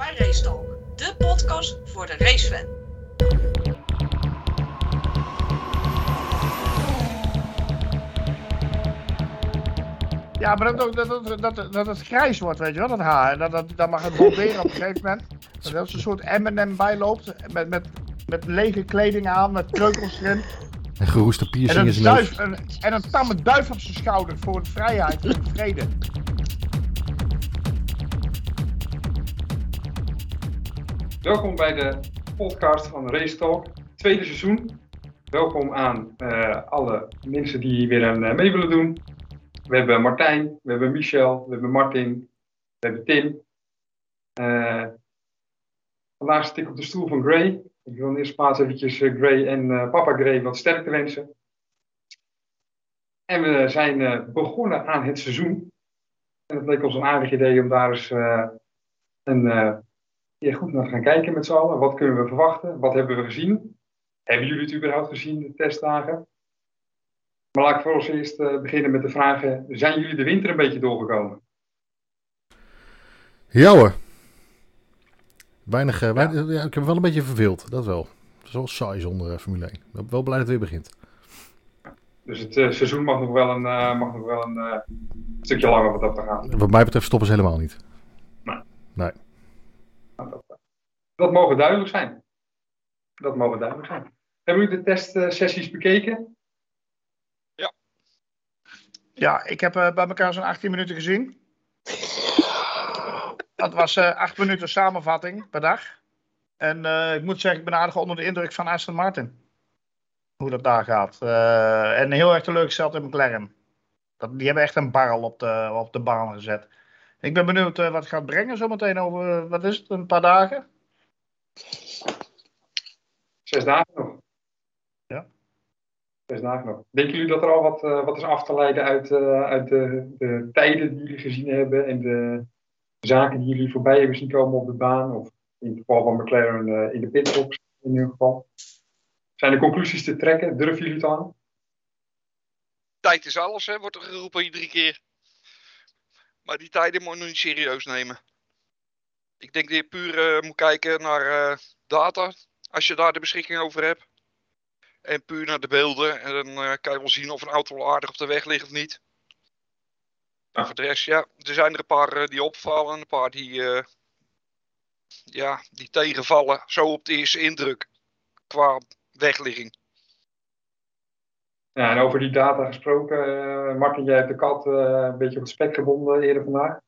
bij Racetalk, de podcast voor de racefan. Ja, maar dat, dat, dat, dat, dat het grijs wordt, weet je wel, dat haar. Dat, dat, dat mag het bomberen op een gegeven moment. Dat er als een soort M&M bijloopt, met, met, met lege kleding aan, met kreukels erin. En geroeste En piercing in een, zijn duif, een, en een tamme duif op zijn schouder voor de vrijheid en de vrede. Welkom bij de podcast van Race Talk, tweede seizoen. Welkom aan eh, alle mensen die hier weer eh, mee willen doen. We hebben Martijn, we hebben Michel, we hebben Martin, we hebben Tim. Eh, vandaag ik op de stoel van Gray. Ik wil in eerste plaats eventjes Gray en papa Gray wat sterkte wensen. En we zijn begonnen aan het seizoen. En het leek ons een aardig idee om daar eens een goed naar gaan kijken met z'n allen. Wat kunnen we verwachten? Wat hebben we gezien? Hebben jullie het überhaupt gezien, de testdagen? Maar laat ik voor ons eerst eh, beginnen met de vragen. Zijn jullie de winter een beetje doorgekomen? Ja hoor. Weinig, eh, weinig- ja, ik heb wel een beetje verveeld, dat wel. Het is wel saai zonder eh, Formule 1. Ik ben wel blij dat het weer begint. Dus het seizoen mag nog wel een, mag nog wel een stukje langer wat dat te gaan. Wat mij betreft stoppen ze helemaal niet. Dat mogen duidelijk zijn. Dat mogen duidelijk zijn. Hebben jullie de testsessies bekeken? Ja, ik heb eh, bij elkaar zo'n 18 minuten gezien. Dat was eh 8 minuten samenvatting per dag. En eh, ik moet zeggen, ik ben aardig onder de indruk van Aston Martin. Hoe dat daar gaat. Eh, en heel erg teleurgesteld in McLaren. Dat, die hebben echt een barrel op de, op de baan gezet. Ik ben benieuwd eh, wat het gaat brengen zometeen over, eh, wat is het, een paar dagen? Zes dagen nog. Ja. Zes dagen nog. Denken jullie dat er al wat, eh, wat is af te leiden uit, eh, uit de, de tijden die jullie gezien hebben en de zaken die jullie voorbij hebben zien komen op de baan? Of in het geval van McLaren eh, in de pitbox in ieder geval. Zijn er conclusies te trekken? Durven jullie het aan? Tijd is alles, hè, wordt er geroepen iedere keer. Maar die tijden moet je nog niet serieus nemen. Ik denk dat je puur eh, moet kijken naar eh, data, als je daar de beschikking over hebt. En puur naar de beelden. En dan eh, kan je wel zien of een auto wel aardig op de weg ligt of niet. En voor de rest, ja, er zijn er een paar die opvallen. Een paar die, ja, die tegenvallen. Zo op de eerste indruk. Qua wegligging. Ja, en over die data gesproken, Martin, jij hebt de kat eh, een beetje op het spek gebonden eerder vandaag.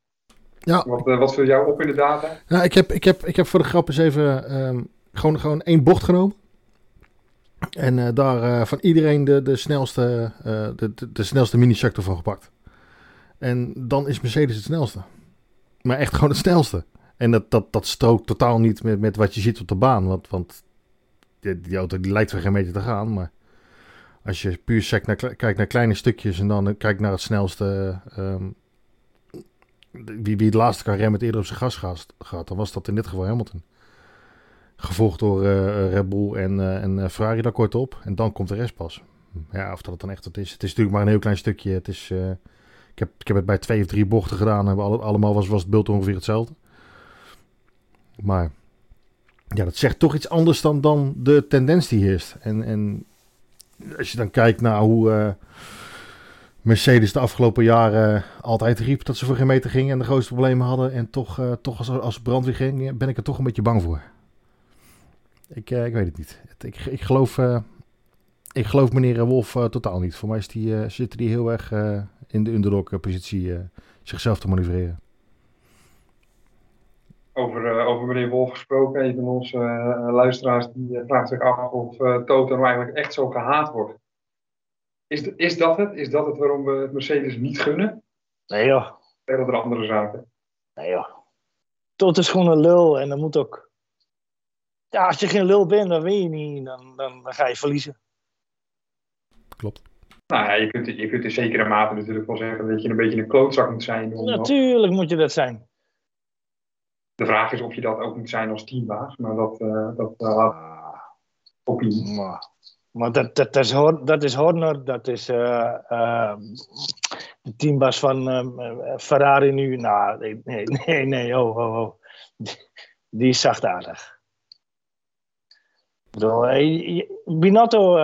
Ja. Wat, eh, wat viel jou op in de data? Nou, ik, heb, ik, heb, ik heb voor de grap eens even ehm, gewoon, gewoon één bocht genomen. En daar van iedereen de, de snelste, de, de, de snelste mini-sector van gepakt. En dan is Mercedes het snelste. Maar echt gewoon het snelste. En dat, dat, dat strookt totaal niet met, met wat je ziet op de baan. Want, want die, die auto die lijkt weer geen meter te gaan. Maar als je puur kijkt naar kleine stukjes en dan eh, kijkt naar het snelste... ehm, wie, wie het laatste kan remmen het eerder op zijn gas gehad, dan was dat in dit geval Hamilton. Gevolgd door eh, Red Bull en, eh, en Ferrari daar kort op. En dan komt de rest pas. Ja, of dat het dan echt wat is. Het is natuurlijk maar een heel klein stukje. Het is, ik, heb, ik heb het bij twee of drie bochten gedaan. Hebben alle, allemaal was, was het beeld ongeveer hetzelfde. Maar ja, dat zegt toch iets anders dan, dan de tendens die heerst. En, en als je dan kijkt naar hoe eh, Mercedes de afgelopen jaren altijd riep dat ze voor geen meter gingen en de grootste problemen hadden. En toch, eh, toch als, als brandweer ging, ben ik er toch een beetje bang voor. Ik, eh, ik weet het niet. Ik, ik, geloof, ik geloof meneer Wolf totaal niet. Voor mij is die, zit hij heel erg in de underdog-positie zichzelf te manoeuvreren. Over, eh, over meneer Wolf gesproken, een van onze eh, luisteraars die eh, vraagt zich af of Toto nou eigenlijk echt zo gehaat wordt. Is, is dat het? Is dat het waarom we het Mercedes niet gunnen? Nee joh, Verder er andere zaken. nee joh. Tot is gewoon een lul en dat moet ook. Ja, als je geen lul bent, dan win je niet. Dan, dan, dan ga je verliezen. Klopt. Nou ja, je kunt, je kunt in zekere mate natuurlijk wel zeggen dat je een beetje een klootzak moet zijn. Om, Natuurlijk moet je dat zijn. De vraag is of je dat ook moet zijn als teambaas. Maar dat, eh dat eh, laat opinie. Maar, maar dat, dat, dat, is, dat is Horner, dat is eh, de teambaas van eh, Ferrari nu. Nou, nee, nee, nee, nee, oh, oh, oh. die is zachtaardig. Binotto,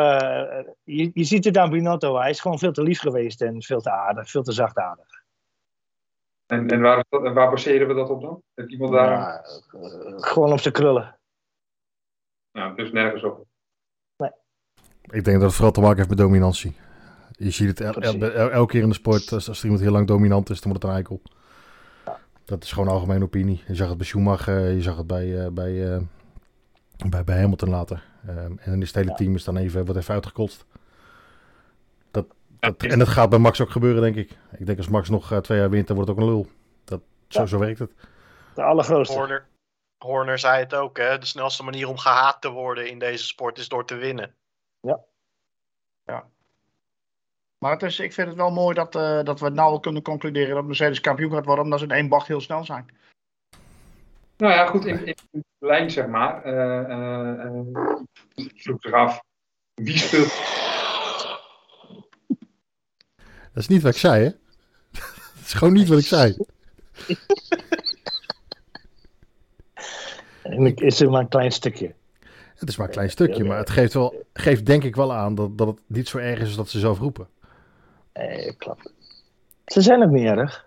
je, je ziet het aan Binotto, hij is gewoon veel te lief geweest en veel te aardig, veel te zachtaardig. En, en waar, en waar baseren we dat op dan? Heeft iemand daar... Ja, eh, gewoon op zijn krullen. Nou, dus nergens op. Ik denk dat het vooral te maken heeft met dominantie. Je ziet het el- el- Precies. el- elke keer in de sport. Als, als er iemand heel lang dominant is, dan wordt het een eikel. Dat is gewoon algemene opinie. Je zag het bij Schumacher, je zag het bij, eh, bij, eh, bij, bij Hamilton later. Ehm, en dan is het hele Ja. team is dan even, wordt even uitgekotst. Dat, Ja, en dat gaat bij Max ook gebeuren, denk ik. Ik denk als Max nog eh, twee jaar wint, dan wordt het ook een lul. Dat, zo, Ja. zo werkt het. De allergrootste. Horner, Horner zei het ook, hè? de snelste manier om gehaat te worden in deze sport is door te winnen. Maar het is, ik vind het wel mooi dat, eh, dat we nou kunnen concluderen dat Mercedes kampioen gaat worden, omdat ze in één bocht heel snel zijn. Nou ja, goed, in, in lijn zeg maar. eh eh, eh, ik vroeg zich af, wie speelt... Dat is niet wat ik zei, hè? Dat is gewoon niet wat ik zei. Eigenlijk is er maar een klein stukje. Het is maar een klein stukje, maar het geeft, wel, geeft denk ik wel aan dat, dat het niet zo erg is als dat ze zelf roepen. Eh, klopt. Ze zijn ook niet erg.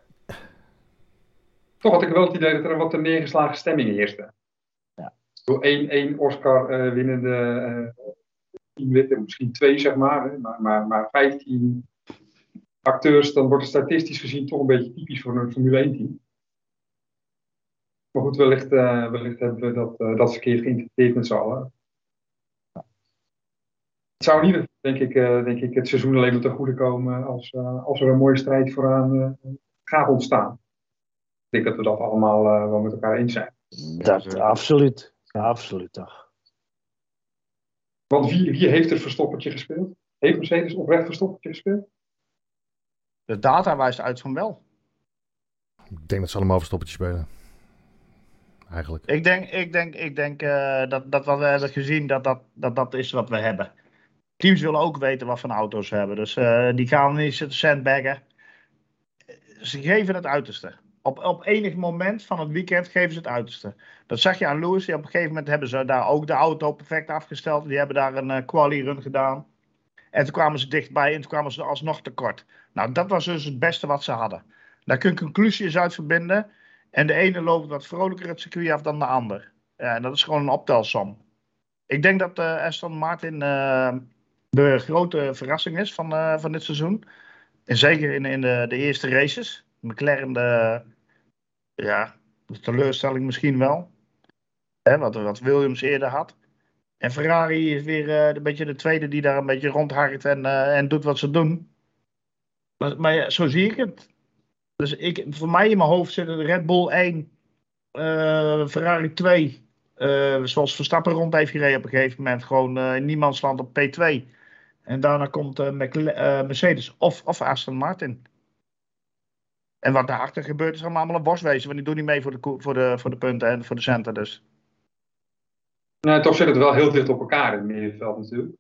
Toch had ik wel het idee dat er een wat te neergeslagen stemming heerste. Ja. Door één, één Oscar eh, winnende eh teamlid, misschien twee zeg maar, hè, maar, maar, maar 15 acteurs, dan wordt het statistisch gezien toch een beetje typisch voor een Formule 1 team. Maar goed, wellicht, eh, wellicht hebben we dat, eh, dat verkeerd geïnterpreteerd met z'n allen. Het zou in ieder geval, denk ik, eh, denk ik, het seizoen alleen maar ten goede komen als, als er een mooie strijd vooraan gaat ontstaan. Ik denk dat we dat allemaal wel met elkaar eens zijn. Dat, absoluut. Ja, absoluut toch. Want wie, wie heeft het verstoppertje gespeeld? Heeft Mercedes oprecht verstoppertje gespeeld? De data wijst uit van wel. Ik denk dat ze allemaal verstoppertje spelen. Eigenlijk. Ik denk, ik denk, ik denk eh, dat, dat wat we hebben gezien, dat dat, dat dat is wat we hebben. Teams willen ook weten wat voor auto's ze hebben. Dus eh, die gaan niet zitten sandbaggen. Ze geven het uiterste. Op, op enig moment van het weekend geven ze het uiterste. Dat zag je aan Lewis. Die op een gegeven moment hebben ze daar ook de auto perfect afgesteld. Die hebben daar een eh, quali run gedaan. En toen kwamen ze dichtbij en toen kwamen ze alsnog tekort. Nou, dat was dus het beste wat ze hadden. Daar kun je conclusies uit verbinden. En de ene loopt wat vrolijker het circuit af dan de ander. En dat is gewoon een optelsom. Ik denk dat eh, Aston Martin eh, de grote verrassing is van, eh, van dit seizoen. En zeker in, in de, de eerste races. McLaren, de, ja, teleurstelling misschien wel. Hè, wat, wat Williams eerder had. En Ferrari is weer een beetje de tweede die daar een beetje rondharkt en, en doet wat ze doen. Maar, maar ja, zo zie ik het. Dus ik, voor mij in mijn hoofd zitten de Red Bull 1, eh, Ferrari 2. eh, zoals Verstappen rond heeft gereden op een gegeven moment. Gewoon eh, in niemandsland op P2. En daarna komt Mercedes of, of Aston Martin. En wat daarachter gebeurt is allemaal een boswezen. Want die doen niet mee voor de, voor, de, voor de punten en voor de centen. Dus Nou, toch zit het wel heel dicht op elkaar in het middenveld natuurlijk.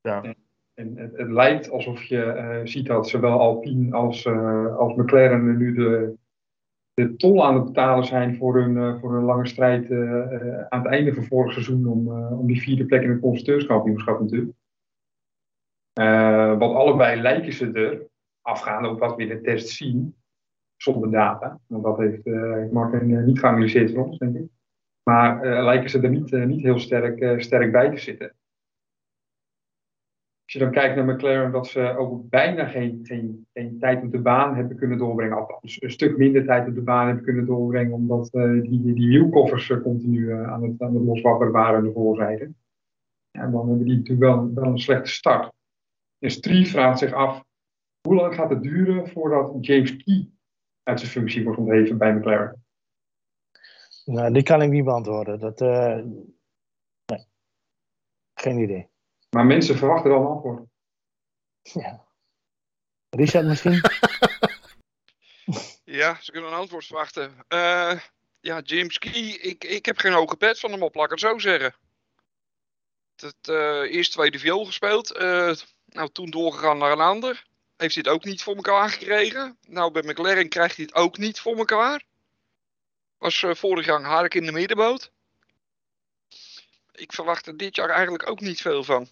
Ja. En, het, lijkt alsof je eh, ziet dat zowel Alpine als, eh, als McLaren nu de, de tol aan het betalen zijn voor hun, eh, voor lange strijd aan het einde van vorig seizoen om, om die vierde plek in het constructeurskampioenschap natuurlijk. Want allebei lijken ze er, afgaande op wat we in de test zien, zonder data. Want dat heeft eh, niet geanalyseerd voor ons, denk ik. Maar lijken ze er niet, niet heel sterk, sterk bij te zitten. Als je dan kijkt naar McLaren, dat ze ook bijna geen, geen, tijd op de baan hebben kunnen doorbrengen. Althans, een stuk minder tijd op de baan hebben kunnen doorbrengen. Omdat eh, die, die wielkoffers eh, continu eh, aan, het, aan het loswapperen waren aan de voorzijde. En dan hebben die natuurlijk wel, een slechte start. En Street vraagt zich af, hoe lang gaat het duren voordat James Key uit zijn functie wordt ontheven bij McLaren? Nou, die kan ik niet beantwoorden. Dat, nee. Geen idee. Maar mensen verwachten wel een antwoord. Ja. Richard misschien? Ja, ze kunnen een antwoord verwachten. Eh, ja, James Key, ik, ik heb geen hoge pet van hem op, laat ik het zo zeggen. Het eh eerst tweede viool gespeeld. eh, nou, toen doorgegaan naar een ander. Heeft hij het ook niet voor elkaar gekregen. Nou, bij McLaren krijgt hij het ook niet voor elkaar. Was eh, vorig jaar een hark in de middenboot. Ik verwacht er dit jaar eigenlijk ook niet veel van.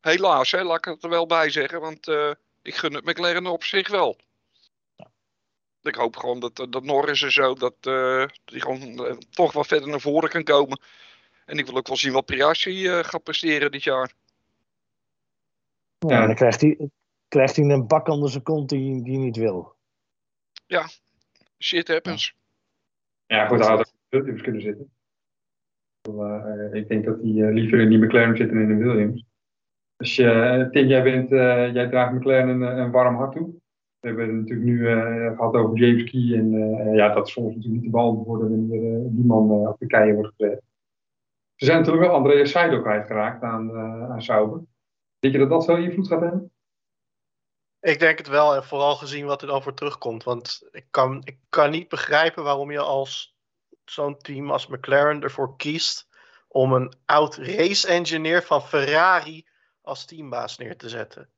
Helaas, hè, laat ik het er wel bij zeggen, want eh, ik gun het McLaren op zich wel. Ik hoop gewoon dat, dat Norris en zo, dat eh, die gewoon eh, toch wel verder naar voren kan komen. En ik wil ook wel zien wat Piastri eh, gaat presteren dit jaar. Ja, dan krijgt hij, krijgt hij een bak onder zijn kont die die hij niet wil. Shit happens. Ja, goed, hij had ook in de Williams kunnen zitten. Eh, ik denk dat hij eh, liever in die McLaren zit dan in de Williams. Dus je, Tim, jij, bent, eh, jij draagt McLaren een, een warm hart toe. We hebben het natuurlijk nu eh, gehad over James Key. En eh, ja, dat is soms natuurlijk niet te beantwoorden wanneer eh, die man eh, op de keien wordt gezet. Ze zijn natuurlijk wel Andreas Seidel kwijtgeraakt aan, eh aan Sauber. Denk je dat dat veel invloed gaat hebben? Ik denk het wel, en vooral gezien wat er dan voor terugkomt. Want ik kan, ik kan niet begrijpen waarom je als zo'n team als McLaren ervoor kiest om een oud race-engineer van Ferrari als teambaas neer te zetten.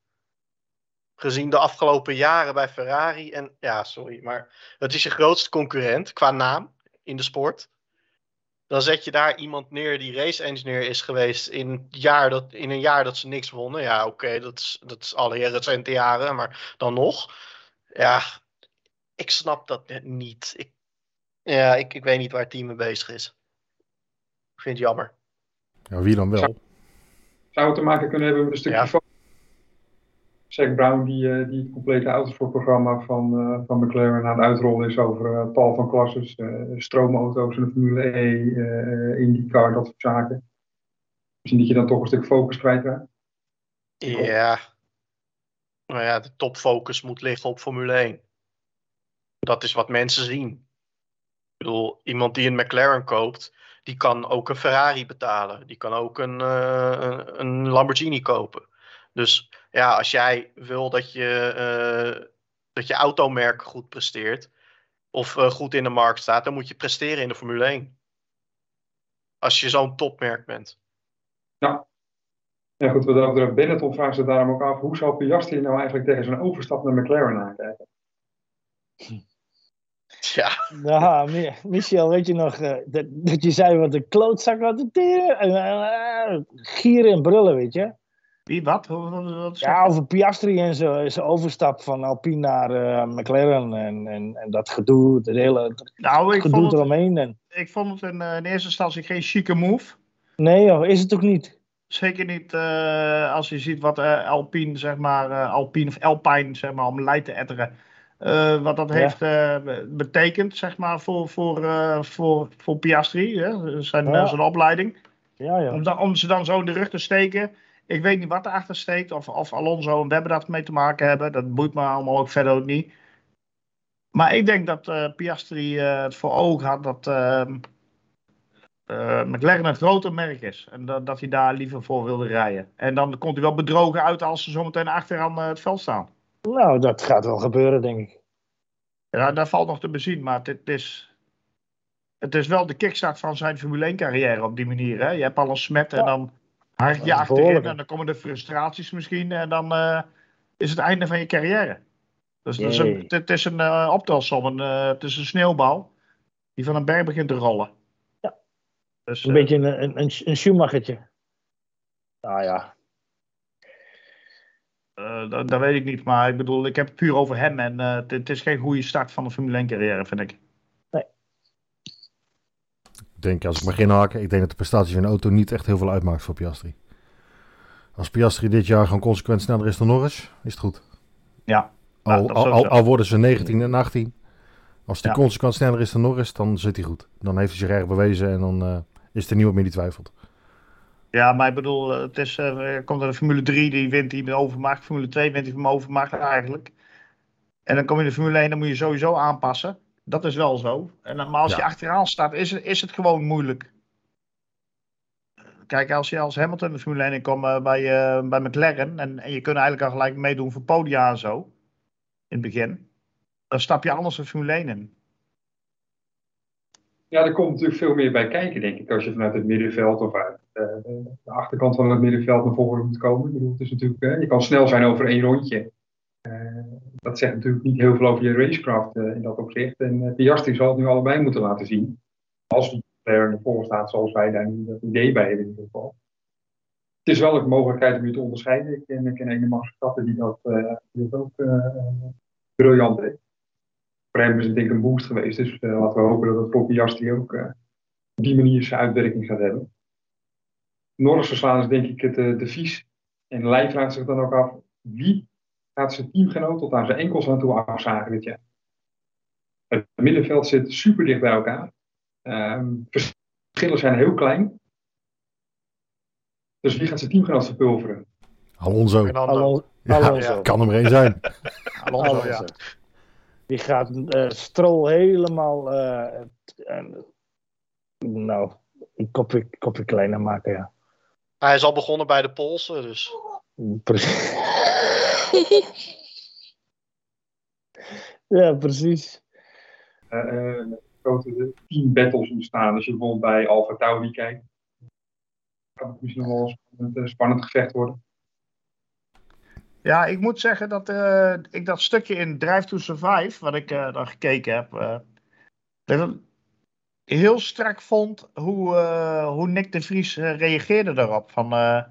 Gezien de afgelopen jaren bij Ferrari. En ja, sorry, maar het is je grootste concurrent qua naam in de sport. Dan zet je daar iemand neer die race-engineer is geweest in, jaar dat, in een jaar dat ze niks wonnen. Ja, oké, dat, is, dat is alle recente jaren, maar dan nog. Ja, ik snap dat niet. Ik, ja, ik, ik weet niet waar het team mee bezig is. Ik vind het jammer. Ja, wie dan wel? Zou het te maken kunnen hebben met een stukje Ja. van Zack Brown die, eh, die het complete autosportprogramma van, eh, van McLaren aan het uitrollen is over eh, tal van klasses, eh, stroomauto's en de Formule E, eh IndyCar, dat soort zaken. Misschien dat je dan toch een stuk focus kwijtraakt. Ja. Nou ja, de topfocus moet liggen op Formule 1. Dat is wat mensen zien. Ik bedoel, iemand die een McLaren koopt, die kan ook een Ferrari betalen. Die kan ook een, eh, een- Lamborghini kopen. Dus ja, als jij wil dat je, eh, dat je automerk goed presteert, of eh, goed in de markt staat, dan moet je presteren in de Formule 1. Als je zo'n topmerk bent. Ja goed, wat dat betreft Benetton vraagt zich daarom ook af, hoe zal Piastri nou eigenlijk tegen zijn overstap naar McLaren aankijken? Ja, Ja, Mi- Michel, weet je nog eh, dat, dat je zei wat een klootzak had te teren? En, eh, gieren en brullen, weet je? Wie, wat? Wat Ja, over Piastri en zo- zijn overstap van Alpine naar eh, McLaren en, en, en dat gedoe, het hele Nou, ik gedoe vond, het, eromheen. En, ik vond het in, eh, in eerste instantie geen chique move. nee joh, is het ook niet? Zeker niet eh, als je ziet wat eh, Alpine, zeg maar, eh, Alpine of Alpine, zeg maar, om Leid te etteren. Eh, wat dat Ja. heeft eh, be- betekend, zeg maar, voor, voor, eh, voor, voor Piastri, hè? Zijn, Ja. zijn opleiding. Ja, ja. Om, dan, om ze dan zo in de rug te steken. Ik weet niet wat erachter steekt, of, of Alonso en Webber dat mee te maken hebben. Dat boeit me allemaal ook verder ook niet. Maar ik denk dat Piastri het voor ogen had dat ehm, eh, McLaren een groter merk is. En dat, dat hij daar liever voor wilde rijden. En dan komt hij wel bedrogen uit als ze zometeen achteraan het veld staan. Nou, dat gaat wel gebeuren, denk ik. Ja, dat valt nog te bezien, maar het, het is... Het is wel de kickstart van zijn Formule 1 carrière op die manier. Hè? Je hebt al een smet en Ja. dan hard je achterin en dan komen de frustraties misschien en dan eh, is het einde van je carrière. Dus het is een, het is een eh, optelsom, een, eh, het is een sneeuwbal die van een berg begint te rollen. Ja. Dus, Een eh, beetje een, een, een, een Schumachertje. Nou ja, eh, dat, dat weet ik niet, maar ik bedoel, ik heb het puur over hem en eh, het, het is geen goede start van een Formule 1 carrière, vind ik. Ik denk, als ik mag inhaken, ik denk dat de prestatie van de auto niet echt heel veel uitmaakt voor Piastri. Als Piastri dit jaar gewoon consequent sneller is dan Norris, is het goed. Ja. Al, al, al, al worden ze 19 en 18. Als hij Ja. consequent sneller is dan Norris, dan zit hij goed. Dan heeft hij zich erg bewezen en dan eh, is er niemand meer die twijfelt. Ja, maar ik bedoel, eh, het is, eh, er komt er een Formule 3, die wint hij met overmacht. Formule 2 wint hij met overmacht eigenlijk. En dan kom je in de Formule 1, dan moet je sowieso aanpassen. Dat is wel zo. En, maar als Ja. je achteraan staat, is het, is het gewoon moeilijk. Kijk, als je als Hamilton de Formule 1 komt eh, bij, eh, bij McLaren en, en je kunt eigenlijk al gelijk meedoen voor podia en zo, in het begin, dan stap je anders de Formule 1 in. Ja, er komt natuurlijk veel meer bij kijken, denk ik, als je vanuit het middenveld of uit de achterkant van het middenveld naar voren moet komen. Ik bedoel, het is natuurlijk, eh, je kan snel zijn over één rondje. Eh, dat zegt natuurlijk niet heel veel over je racecraft eh, in dat opzicht. En Piastri zal het nu allebei moeten laten zien. Als hij McLaren ervoor staat zoals wij daar nu dat idee bij hebben in ieder geval. Het is wel een mogelijkheid om je te onderscheiden. Ik ken, ik ken die dat, eh, die ook eh, briljant deed. Voor hem is het denk een boost geweest. Dus eh, laten we hopen dat het voor Piastri ook eh, op die manier zijn uitwerking gaat hebben. Norris verslaan is denk ik het eh, de vies. En Lijn vraagt zich dan ook af, wie gaat zijn teamgenoot tot aan zijn enkels aan toe afzagen dit jaar? Het middenveld zit super dicht bij elkaar. Ehm, verschillen zijn heel klein. Dus wie gaat zijn teamgenoot verpulveren? Alonso. Fernando. Alon- Ja, Alonso. kan er maar één zijn. Alonso, ja. Alonso. Die gaat eh Stroll helemaal, eh, eh, nou, een kopje, kopje kleiner maken, ja. Hij is al begonnen bij de Poolse, dus Precies. ja, precies. eh, eh, grote team battles ontstaan. Als je bijvoorbeeld bij Alfa Tauri kijkt, kan het misschien nog wel een spannend, eh, spannend gevecht worden. Ja, ik moet zeggen dat eh, ik dat stukje in Drive to Survive, wat ik eh dan gekeken heb, eh, dat ik heel strak vond hoe, eh, hoe Nick de Vries eh, reageerde daarop. Van, eh,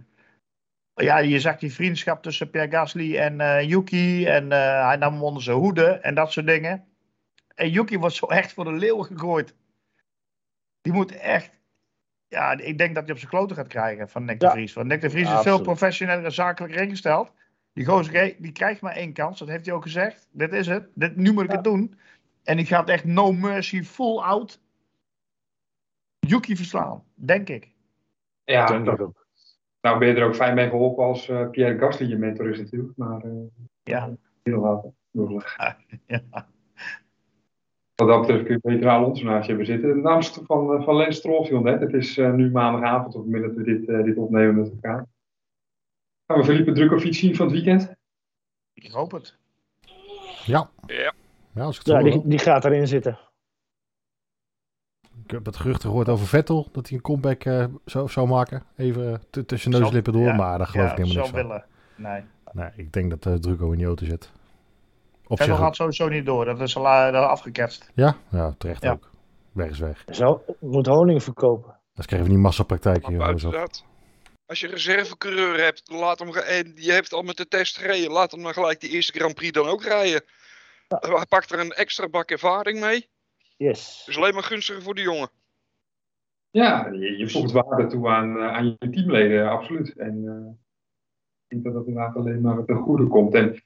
ja, je zag die vriendschap tussen Pierre Gasly en Yuki en hij nam hem onder zijn hoede en dat soort dingen. En Yuki wordt zo echt voor de leeuw gegooid. Die moet echt, ja, ik denk dat hij op zijn kloten gaat krijgen van Nick de. Vries. Want Nick de Vries Ja, is veel professioneler en zakelijker ingesteld. Die gozer die krijgt maar één kans, dat heeft hij ook gezegd. Dit is het, dit, nu moet ik Ja. het doen. En die gaat echt no mercy, full out Yuki verslaan, denk ik. Ja, denk ik dat- ook. nou ben je er ook fijn mee geholpen als eh, Pierre Gasly je mentor is natuurlijk. Maar eh Ja. heel later. Ja. Wat dat betreft kun je beter aan ons naast je hebben zitten. Naast van, eh, van Lens Stroll viel net. Het is eh, nu maandagavond op het moment dat we dit, eh, dit opnemen met elkaar. Gaan we Felipe Drukovic zien van het weekend? Ik hoop het. Ja. Ja. Ja, als ik het Ja, die, die gaat erin zitten. Ik heb het gerucht gehoord over Vettel, dat hij een comeback eh, zou, zou maken. Even t- tussen neus en lippen door, Ja, maar daar geloof ik Ja, helemaal zou niks van. willen. Nee. Nee, ik denk dat uh, Druco in die auto zit. Op Vettel zich gaat sowieso niet door, dat is al uh, afgeketst. Ja, ja terecht Ja. ook. Weg is weg. Zo, moet honing verkopen. Dan krijgen we die massapraktijk Maar hier. dat. Als je reservecoureur hebt, laat hem en je hebt al met de test gereden, laat hem dan gelijk die eerste Grand Prix dan ook rijden. Hij pakt er een extra bak ervaring mee. Yes. Dus alleen maar gunstiger voor de jongen. Ja, je, je voegt waarde toe aan, eh, aan je teamleden, absoluut. En eh, ik denk dat dat inderdaad alleen maar ten goede komt. En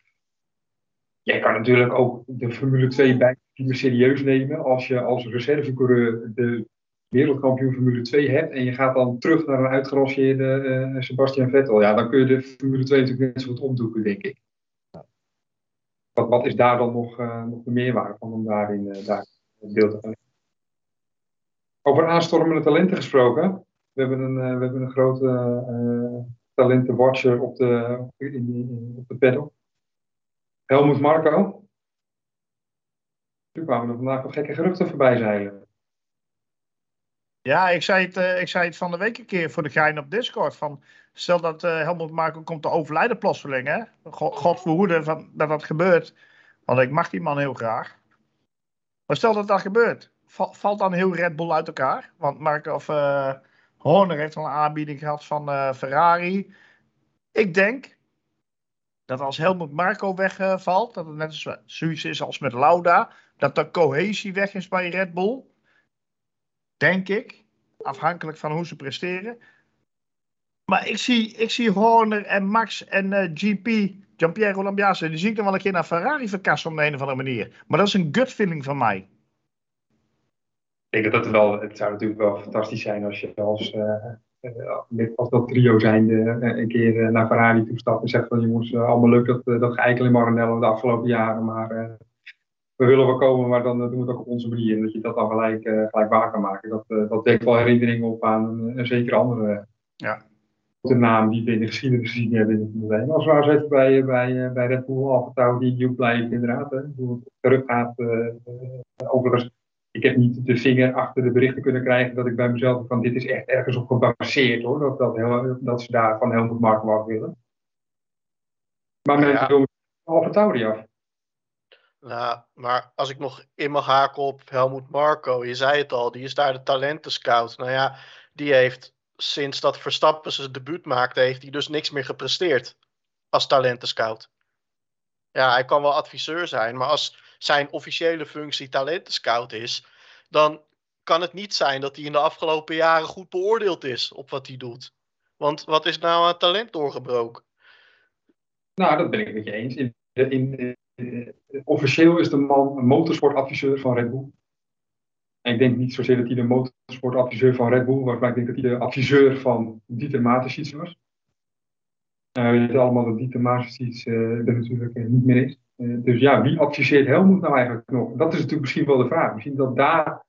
jij kan natuurlijk ook de Formule 2 bijteam serieus nemen als je als reservecoureur de wereldkampioen Formule 2 hebt en je gaat dan terug naar een uitgerangeerde eh, Sebastian Vettel. Ja, dan kun je de Formule 2 natuurlijk net zo goed opdoeken, denk ik. Wat, wat is daar dan nog, eh, nog de meerwaarde van om daarin eh, over aanstormende talenten gesproken. We hebben een, uh, we hebben een grote uh, talentenwatcher op de, in, op de. Helmut Marco. Toen kwamen er vandaag wat gekke geruchten voorbij zeilen. Ja, ik zei, het, uh, ik zei het van de week een keer voor de gein op Discord. Van, stel dat uh, Helmut Marco komt te overlijden plotseling. Hè? God verhoede van, dat dat gebeurt. Want ik mag die man heel graag. Maar stel dat dat gebeurt valt dan heel Red Bull uit elkaar. Want Mark of uh, Horner heeft al een aanbieding gehad van uh, Ferrari. Ik denk dat als Helmut Marco wegvalt, dat het net zo, zoiets is als met Lauda, dat de cohesie weg is bij Red Bull. Denk ik. Afhankelijk van hoe ze presteren. Maar ik zie, ik zie Horner en Max en uh, GP, Giampiero Lambiase, die zie ik dan wel een keer naar Ferrari verkassen op de een of andere manier. Maar dat is een gut feeling van mij. Ik denk dat het wel, het zou natuurlijk wel fantastisch zijn als je als, uh, als dat trio zijnde uh, een keer uh, naar Ferrari toestapt en zegt van jongens, allemaal leuk dat, dat in Maranello de afgelopen jaren, maar we willen wel komen, maar dan doen we het ook op onze manier. En dat je dat dan gelijk, gelijk waar kan maken. Dat, dat wekt wel herinneringen op aan een, een zeker andere ja. De naam die we in de geschiedenis gezien hebben in de Formule 1. Als we nou zitten bij, bij, bij Red Bull, Alfa die blijft inderdaad, hè, hoe het terug gaat, overigens ik heb niet de vinger achter de berichten kunnen krijgen dat ik bij mezelf van dit is echt ergens op gebaseerd hoor, dat, dat, heel, dat ze daar van Helmut Marko af willen. Maar men Ja. wil Alfa Tauri af. Nou, maar als ik nog in mag haken op Helmoet Marco, je zei het al, die is daar de talentenscout. Nou ja, die heeft sinds dat Verstappen zijn debuut maakte, heeft hij dus niks meer gepresteerd als talentenscout. Ja, hij kan wel adviseur zijn, maar als zijn officiële functie talentenscout is, dan kan het niet zijn dat hij in de afgelopen jaren goed beoordeeld is op wat hij doet. Want wat is nou aan talent doorgebroken? Nou, dat ben ik met je eens. In, in, in, officieel is de man motorsportadviseur van Red Bull. Ik denk niet zozeer dat hij de motorsportadviseur van Red Bull was, maar ik denk dat hij de adviseur van Dieter Mateschitz was. We weten allemaal dat Dieter Mateschitz er natuurlijk uh, niet meer is. dus ja, wie adviseert Helmoet nou eigenlijk nog? Dat is natuurlijk misschien wel de vraag. Misschien dat daar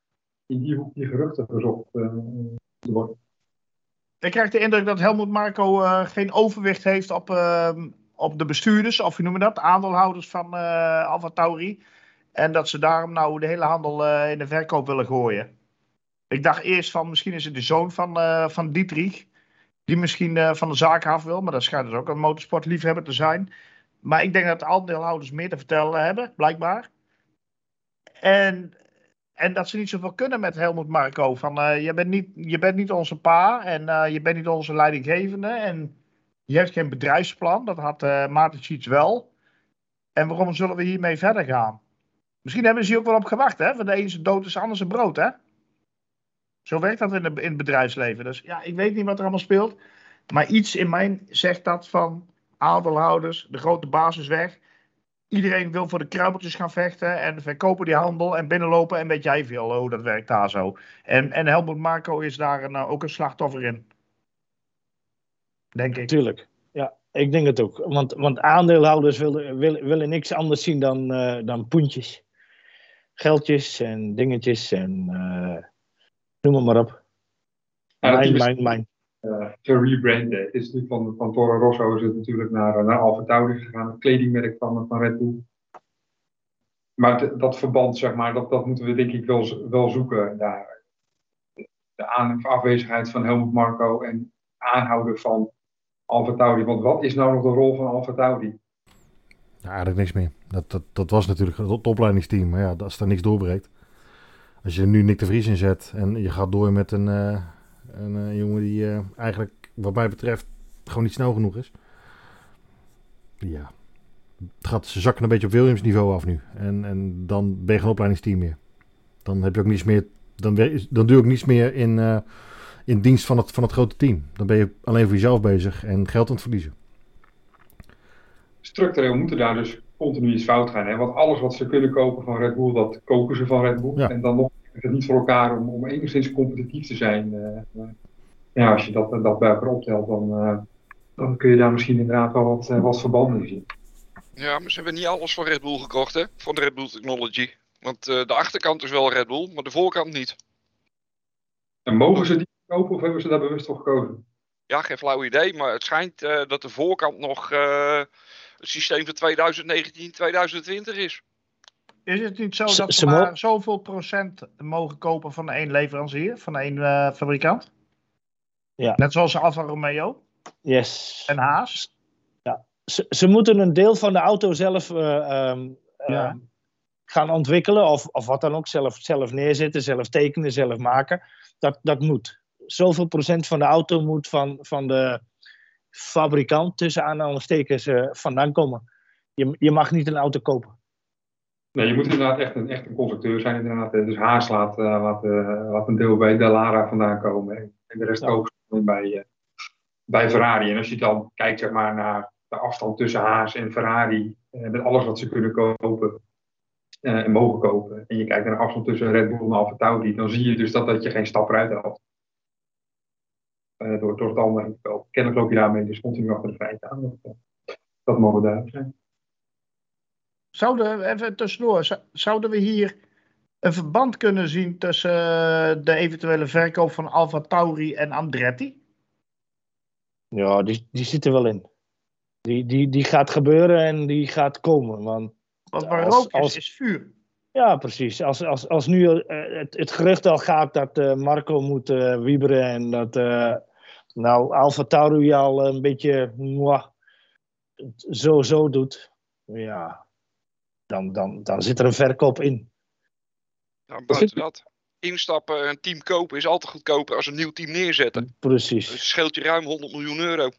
in die hoek die geruchten gezocht worden. Ik krijg de indruk dat Helmoet Marco geen overwicht heeft op, ehm, op de bestuurders, of hoe noemen dat, aandeelhouders van uh, Alfa Tauri. En dat ze daarom nou de hele handel uh, in de verkoop willen gooien. Ik dacht eerst van misschien is het de zoon van, uh, van Dietrich. Die misschien van de zaak af wil. Maar dat schijnt dus ook een motorsportliefhebber te zijn. Maar ik denk dat de aandeelhouders meer te vertellen hebben, blijkbaar. En, en dat ze niet zoveel kunnen met Helmut Marco. Van je, bent niet, je bent niet onze pa en je bent niet onze leidinggevende. En je hebt geen bedrijfsplan, dat had Maarten Schiets wel. En waarom zullen we hiermee verder gaan? Misschien hebben ze hier ook wel op gewacht, hè? Van de ene zijn dood is de andere brood, hè? Zo werkt dat in, in het bedrijfsleven. Dus ja, ik weet niet wat er allemaal speelt. Maar iets in mij zegt dat van aandeelhouders, de grote basis weg. Iedereen wil voor de kruimeltjes gaan vechten en verkopen die handel en binnenlopen. En weet jij veel hoe dat werkt daar zo. En, en Helmut Marco is daar een, ook een slachtoffer in. Denk ik. Tuurlijk. Ja, ik denk het ook. Want, want aandeelhouders willen, willen, willen niks anders zien dan, uh, dan poentjes. Geldjes en dingetjes en uh, noem het maar op. Ja, mijn, mijn, mijn. Te rebranden. Het is natuurlijk van, van Toro Rosso is het natuurlijk naar, naar Alfa Tauri gegaan, het kledingmerk van, van Red Bull. Maar dat verband, zeg maar, dat, dat moeten we denk ik wel, wel zoeken daar. De aan, afwezigheid van Helmut Marco en aanhouden van Alfa Tauri. Want wat is nou nog de rol van Alfa Tauri? Ja, eigenlijk niks meer. Dat, dat, dat was natuurlijk het opleidingsteam. Maar ja, als er niks doorbreekt. Als je nu Nick de Vries inzet en je gaat door met een, uh, een uh, jongen die uh, eigenlijk, wat mij betreft, gewoon niet snel genoeg is. Ja, gaat, ze zakken een beetje op Williams niveau af nu. En, en dan ben je geen opleidingsteam meer. Dan heb je ook niets meer, dan, dan doe je ook niets meer in in dienst van het, van het grote team. Dan ben je alleen voor jezelf bezig en geld aan het verliezen. Structureel moeten daar dus continu iets fout gaan. Hè? Want alles wat ze kunnen kopen van Red Bull, dat kopen ze van Red Bull. Ja. En dan nog is het niet voor elkaar om, om enigszins competitief te zijn. Uh, ja, als je dat, dat bij elkaar optelt, dan, uh, dan kun je daar misschien inderdaad wel wat, uh, wat verbanden in zien. Ja, maar ze hebben niet alles van Red Bull gekocht, hè? Van de Red Bull Technology. Want de achterkant is wel Red Bull, maar de voorkant niet. En mogen ze die kopen of hebben ze daar bewust voor gekozen? Ja, geen flauw idee, maar het schijnt uh, dat de voorkant nog uh, het systeem van 2019-2020 is. Is het niet zo dat ze maar zoveel procent mogen kopen van één leverancier, van één uh, fabrikant? Ja. Net zoals Alfa Romeo yes. en Haas? Ja. Ze, ze moeten een deel van de auto zelf um, ja. gaan ontwikkelen, of, of wat dan ook, zelf, zelf neerzetten, zelf tekenen, zelf maken. Dat, dat moet zoveel procent van de auto moet van, van de fabrikant tussen aanhalingstekens uh, vandaan komen. Je, je mag niet een auto kopen. Nee, je moet inderdaad echt een, echt een constructeur zijn. Inderdaad. Dus Haas laat, uh, laat, uh, laat een deel bij Dallara vandaan komen. En de rest ja. ook bij, bij Ferrari. En als je dan kijkt zeg maar, naar de afstand tussen Haas en Ferrari. met alles wat ze kunnen kopen. en mogen kopen. En je kijkt naar de afstand tussen Red Bull en Alfa Tauri. Dan zie je dus dat, dat je geen stap eruit haalt. Uh, door, door het andere veld. Kennelijk loop je daarmee dus continu achter de feiten aan. Dat, dat mogen duidelijk zijn. Zouden, even tussendoor, zouden we hier een verband kunnen zien tussen de eventuele verkoop van Alfa Tauri en Andretti? Ja, die, die zit er wel in. Die, die, die gaat gebeuren en die gaat komen. Want, Want waar als, rook is, als, is vuur. Ja, precies. Als, als, als nu uh, het, het gerucht al gaat dat uh, Marco moet uh, wieberen en dat uh, nou Alfa Tauri al een beetje mwah, zo zo doet. Ja, dan, dan, dan zit er een verkoop in. Nou, buiten dat. Instappen, een team kopen is altijd goedkoper als een nieuw team neerzetten. Dus Precies. het scheelt je ruim 100 miljoen euro.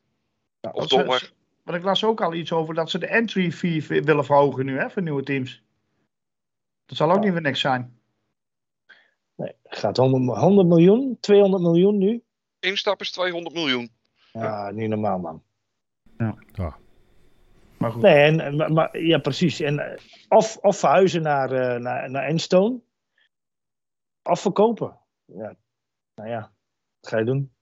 Of dollar. Want ik las ook al iets over dat ze de entry fee willen verhogen nu, hè, voor nieuwe teams. Dat zal ook niet voor niks zijn. Nee, het gaat om 100 miljoen, 200 miljoen nu. Instappen is 200 miljoen. Ja, niet normaal, man. Maar goed. Nee, en, maar, maar- ja, precies. En, eh, of, of verhuizen naar, eh, naar, naar Enstone. Of verkopen. Ja. Nou ja, wat ga je doen?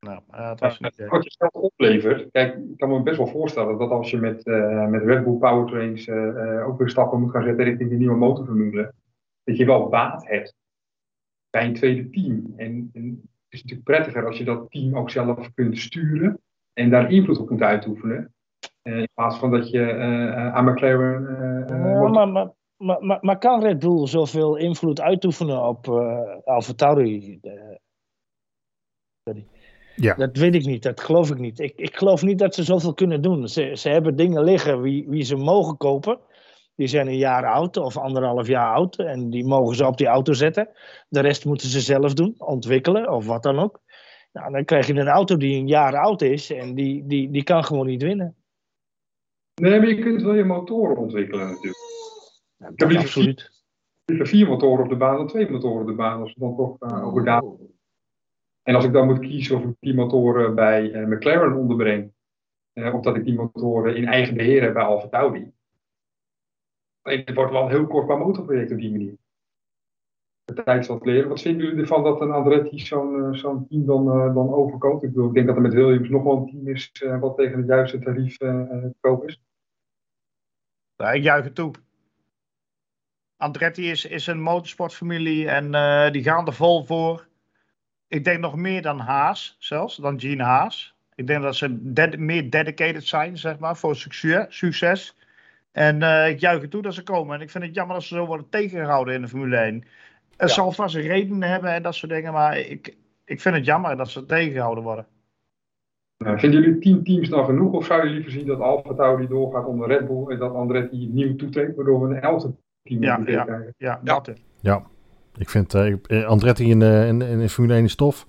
Nou, eh, het was niet, Wat je zelf oplevert, kijk, ik kan me best wel voorstellen dat als je met, eh, met Red Bull Powertrains eh, eh, ook weer stappen moet gaan zetten richting die nieuwe motorformule, dat je wel baat hebt bij een tweede team. En, en het is natuurlijk prettiger als je dat team ook zelf kunt sturen en daar invloed op kunt uitoefenen. Eh, in plaats van dat je eh, aan McLaren. eh, Ja, wordt- maar, maar, maar, kan Red Bull zoveel invloed uitoefenen op eh AlphaTauri? Ja. Dat weet ik niet, dat geloof ik niet. Ik, ik geloof niet dat ze zoveel kunnen doen. Ze, ze hebben dingen liggen wie, wie ze mogen kopen. Die zijn een jaar oud of anderhalf jaar oud. En die mogen ze op die auto zetten. De rest moeten ze zelf doen, ontwikkelen of wat dan ook. Nou, dan krijg je een auto die een jaar oud is en die, die, die kan gewoon niet winnen. Nee, maar je kunt wel je motoren ontwikkelen natuurlijk. Ja, dat liever absoluut. Liever vier motoren op de baan dan twee motoren op de baan, als we dan toch eh, over daar. En als ik dan moet kiezen of ik die motoren bij eh, McLaren onderbreng, eh, of dat ik die motoren in eigen beheer heb bij Alfa Tauri. Nee, Het wordt wel heel kostbaar motorproject op die manier. De tijd zal leren. Wat vinden jullie ervan dat een Andretti zo'n eh, team dan, eh, dan overkoopt? Ik, bedoel, ik denk dat er met Williams nog wel een team is eh, wat tegen het juiste tarief te koop is. Ja, ik juich het toe. Andretti is, is een motorsportfamilie en die gaan er vol voor. Ik denk nog meer dan Haas, zelfs, dan Gene Haas. Ik denk dat ze meer dedicated zijn, zeg maar, voor succes. succes. En eh, ik juich het toe dat ze komen. En ik vind het jammer dat ze zo worden tegengehouden in de Formule 1. Het Ja. zal vast een reden hebben en dat soort dingen, maar ik, ik vind het jammer dat ze tegengehouden worden. Nou, vinden jullie tien teams nou genoeg of zou je liever zien dat Alfa Tauri doorgaat onder Red Bull en dat Andretti nieuw toetrekt, waardoor we een elfde team Ja, moeten ja. krijgen? Ja, Ja. dat. Ik vind eh, eh, Andretti in, de- in, in de Formule 1 is tof.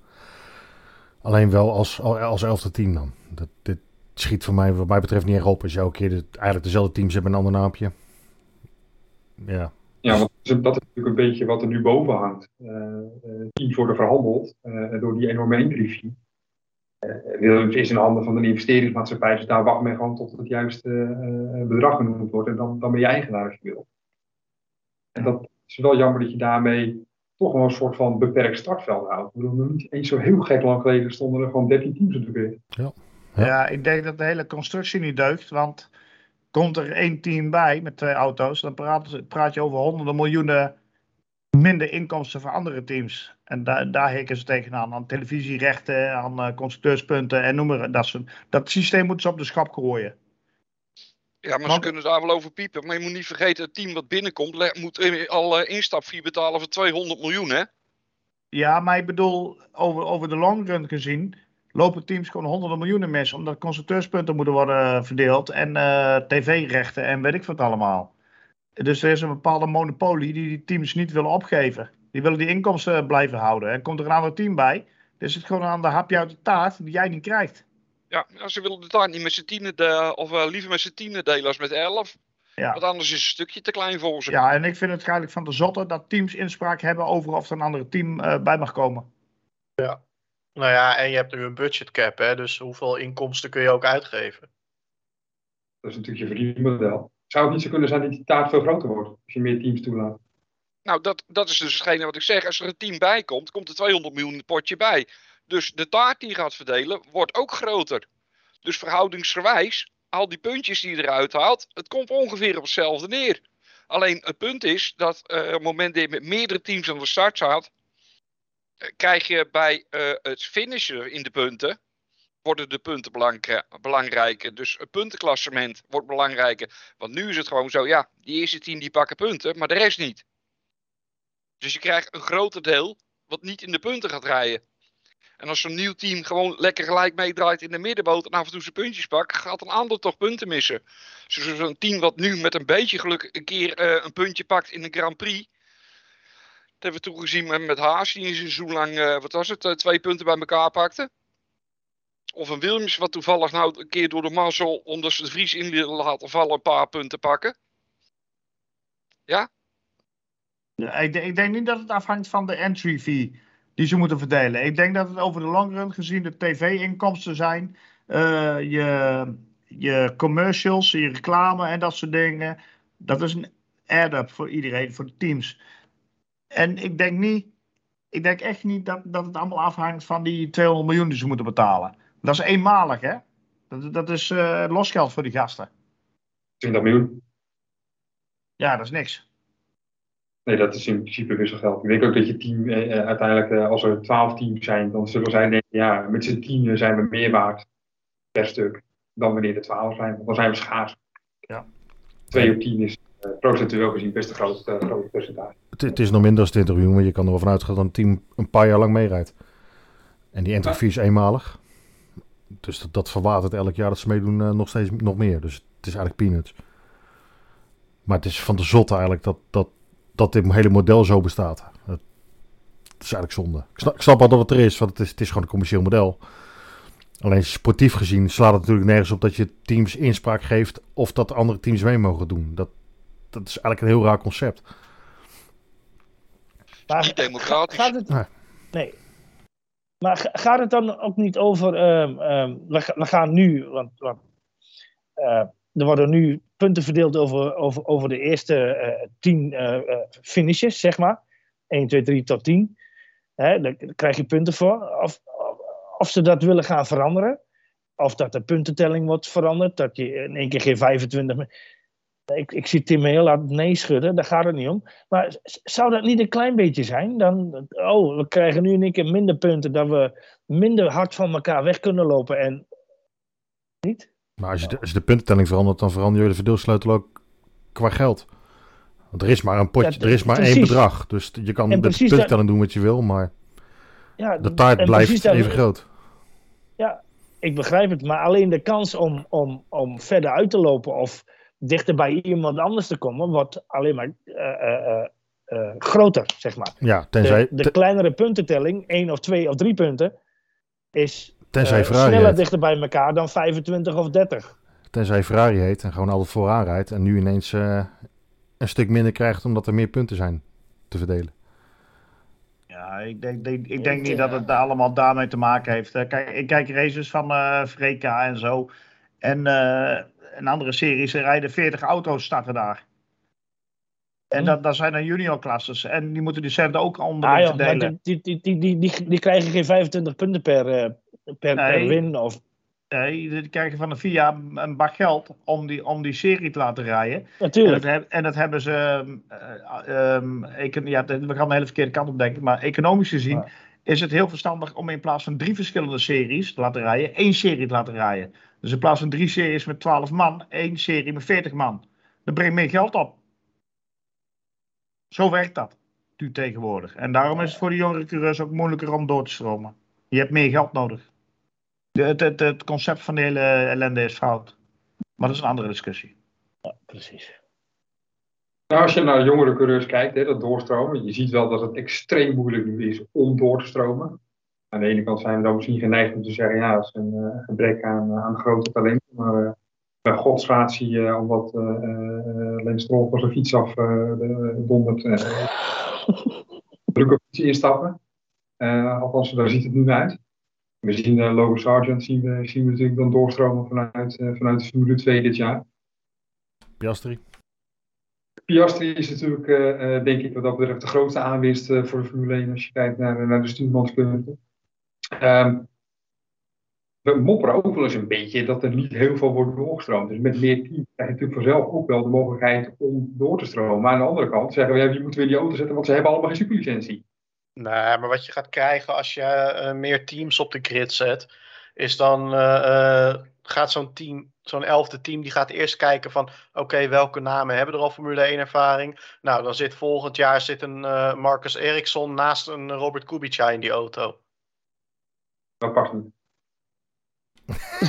Alleen wel als, als elfde team dan. Dat, dit schiet voor mij wat mij betreft niet erg op. Als je elke keer de, eigenlijk dezelfde teams hebt met een ander naampje. Ja, Ja, want dat is natuurlijk een beetje wat er nu boven hangt. Eh, eh, teams worden verhandeld eh, door die enorme Uh, Williams is in handen van een investeringsmaatschappij, dus daar wacht men gewoon tot het juiste bedrag genoemd wordt. En dan, dan ben je eigenaar als je wil. En dat is wel jammer dat je daarmee toch wel een soort van beperkt startveld houdt. Ik bedoel, niet eens zo heel gek lang geleden stonden er gewoon 13 teams op de grid. Ja. Ja. ik denk dat de hele constructie niet deugt. Want komt er één team bij met twee auto's, dan praat, praat je over honderden miljoenen minder inkomsten voor andere teams. En daar daar hikken ze tegenaan. Aan televisierechten, aan eh, constructeurspunten en noem maar dat. soort- Dat systeem moeten ze op de schap gooien. Ja, maar ze kunnen daar wel over piepen. Maar je moet niet vergeten, het team wat binnenkomt moet al eh, instapfee betalen van 200 miljoen, hè? Ja, maar ik bedoel, over, over de long run gezien, lopen teams gewoon honderden miljoenen mis. Omdat constructeurspunten moeten worden verdeeld en eh, tv-rechten en weet ik wat allemaal. Dus er is een bepaalde monopolie die die teams niet willen opgeven. Die willen die inkomsten blijven houden. En komt er een ander team bij, dan is het gewoon aan de hapje uit de taart die jij niet krijgt. Ja, ja, ze willen de taart niet met z'n tienen, de, of eh, liever met z'n tienen delen als met elf. Ja. Want anders is het een stukje te klein voor ze. Ja, en ik vind het eigenlijk van de zotte dat teams inspraak hebben over of er een ander team eh, bij mag komen. Nou ja, en je hebt nu een budgetcap, hè, dus hoeveel inkomsten kun je ook uitgeven? Dat is natuurlijk je verdienmodel. Zou het niet zo kunnen zijn dat die taart veel groter wordt als je meer teams toelaat? Nou, dat, dat is dus hetgene wat ik zeg. Als er een team bij komt, komt er 200 miljoen potje bij. Dus de taart die je gaat verdelen, wordt ook groter. Dus verhoudingsgewijs, al die puntjes die je eruit haalt, het komt ongeveer op hetzelfde neer. Alleen het punt is dat eh, op het moment dat je met meerdere teams aan de start staat, krijg je bij eh, het finishen in de punten, worden de punten belangrij- belangrijker. Dus het puntenklassement wordt belangrijker. Want nu is het gewoon zo, ja, die eerste tien die pakken punten, maar de rest niet. Dus je krijgt een groter deel wat niet in de punten gaat rijden. En als zo'n nieuw team gewoon lekker gelijk meedraait in de middenboot en af en toe zijn puntjes pakt, gaat een ander toch punten missen. Zo'n team wat nu met een beetje geluk een keer eh, een puntje pakt in de Grand Prix. Hebben we toen gezien met, Haas, die een seizoen lang, eh, wat was het, eh, twee punten bij elkaar pakte. Of een Williams, wat toevallig nou een keer door de mazzel, ze de Vries in willen laten vallen, een paar punten pakken. Ja, ik, denk- ik denk niet dat het afhangt van de entry fee die ze moeten verdelen. Ik denk dat het over de long run gezien de tv-inkomsten zijn, eh, je, je commercials, je reclame en dat soort dingen. Dat is een add-up voor iedereen, voor de teams. En ik denk niet, ik denk echt niet dat, dat het allemaal afhangt van die 200 miljoen die ze moeten betalen. Dat is eenmalig, hè? Dat, dat is eh, losgeld voor die gasten. 20 miljoen. Ja, dat is niks. Nee, dat is in principe wisselgeld. Ik denk ook dat je team eh, eh, uiteindelijk, eh, als er 12 teams zijn, dan zullen zij denken, ja, met z'n tienen zijn we meer waard per stuk dan wanneer er 12 zijn. Want dan zijn we schaars. Ja. 2 op 10 is procentueel gezien best een groot, groot percentage. Het, is nog minder dan 20 miljoen, maar je kan er wel vanuit gaan dat een team een paar jaar lang meerijdt. En die entry fee is eenmalig. Dus dat, dat verwatert elk jaar dat ze meedoen eh, nog steeds nog meer. Dus het is eigenlijk peanuts. Maar het is van de zotte eigenlijk dat, dat, dat dit hele model zo bestaat. Het, is eigenlijk zonde. Ik snap, ik snap dat het er is, want het is, het is gewoon een commercieel model. Alleen sportief gezien slaat het natuurlijk nergens op dat je teams inspraak geeft of dat andere teams mee mogen doen. Dat, dat is eigenlijk een heel raar concept. Maar Niet democratisch. Gaat het, Nee. Maar ga- gaat het dan ook niet over. ehm, ehm, we, ga- we gaan nu. Want, want eh, er worden nu punten verdeeld over, over, over de eerste eh, tien eh, eh, finishes, zeg maar. 1, 2, 3 tot 10. Hè, daar krijg je punten voor. Of, of ze dat willen gaan veranderen. Of dat de puntentelling wordt veranderd. Dat je in één keer geen 25. Ik, ik zie Tim heel laat nee schudden, daar gaat het niet om. Maar zou dat niet een klein beetje zijn? Dan, oh, we krijgen nu in één keer minder punten, dat we minder hard van elkaar weg kunnen lopen. En niet? Maar als je, de, als je de puntentelling verandert, dan verander je de verdeelsleutel ook qua geld. Want er is maar een potje, Ja, er is maar één bedrag. Dus je kan met de puntentelling doen wat je wil, maar Ja, de taart blijft dat- even groot. Ja, ik begrijp het. Maar alleen de kans om, om, om verder uit te lopen of dichter bij iemand anders te komen, wordt alleen maar eh, eh, eh, eh, groter, zeg maar. Ja, tenzij, De, kleinere puntentelling, één of twee of drie punten, is sneller heet, dichter bij elkaar dan 25 of 30. tenzij Ferrari heet en gewoon altijd vooraan rijdt. En nu ineens eh, een stuk minder krijgt omdat er meer punten zijn te verdelen. Ja, ik denk, ik denk niet dat het allemaal daarmee te maken heeft. Kijk, ik kijk races van eh Vreka en zo. En eh in andere series er rijden 40 auto's starten daar. En Hm. dat, dat zijn dan juniorklasses. En die moeten die centen ook onder Ah, verdelen. die, die, die, die, die, die krijgen geen 25 punten per, eh, per, win. Of, Nee, die krijgen van de FIA een bak geld om die, om die serie te laten rijden. En natuurlijk. en dat hebben ze. eh, ehm, ja, we gaan de hele verkeerde kant op denken. Maar economisch gezien is het heel verstandig om in plaats van drie verschillende series te laten rijden, één serie te laten rijden. Dus in plaats van drie series met 12 man, één serie met 40 man. Dat brengt meer geld op. Zo werkt dat nu tegenwoordig. En daarom is het voor de jongere coureurs ook moeilijker om door te stromen. Je hebt meer geld nodig. De, het, het, het concept van de hele ellende is fout. Maar dat is een andere discussie. Precies. Nou, als je naar jongere coureurs kijkt, hè, dat doorstromen, je ziet wel dat het extreem moeilijk nu is om door te stromen. Aan de ene kant zijn we dan misschien geneigd om te zeggen, ja, dat is een eh, gebrek aan, eh, aan grote talenten. Maar eh, bij godsgratie, eh omdat eh eh Lens Stroll van zijn fiets af de- dondert, druk op fiets instappen. Althans, daar ziet het nu uit. We zien eh, Logan Sargent zien we, zien we natuurlijk dan doorstromen vanuit, vanuit de Formule 2 dit jaar. Piastri. Piastri is natuurlijk, denk ik, wat dat betreft de grootste aanwinst voor de Formule 1 als je kijkt naar, naar de stuurmanspunten. Ehm, we mopperen ook wel eens een beetje dat er niet heel veel wordt doorgestroomd. Dus met meer teams krijg je natuurlijk vanzelf ook wel de mogelijkheid om door te stromen. Maar aan de andere kant zeggen we, ja, je moet weer die auto zetten, want ze hebben allemaal geen superlicentie. Nee, maar wat je gaat krijgen als je eh, meer teams op de grid zet, is dan eh, eh, gaat zo'n team, zo'n elfde team, die gaat eerst kijken van oké, welke namen hebben er al Formule 1 ervaring? Nou, dan zit volgend jaar zit een Marcus Ericsson naast een Robert Kubica in die auto. Dat past niet.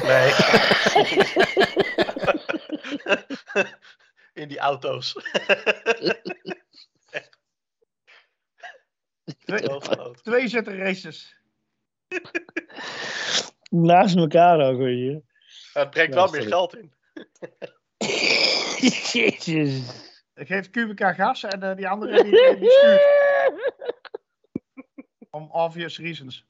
Nee. In die auto's. Twee, twee races. Naast elkaar ook, weet je. Het brengt wel meer geld in. Jezus. Ik geef Kubica gas en eh, die andere die, die stuurt. Om obvious reasons.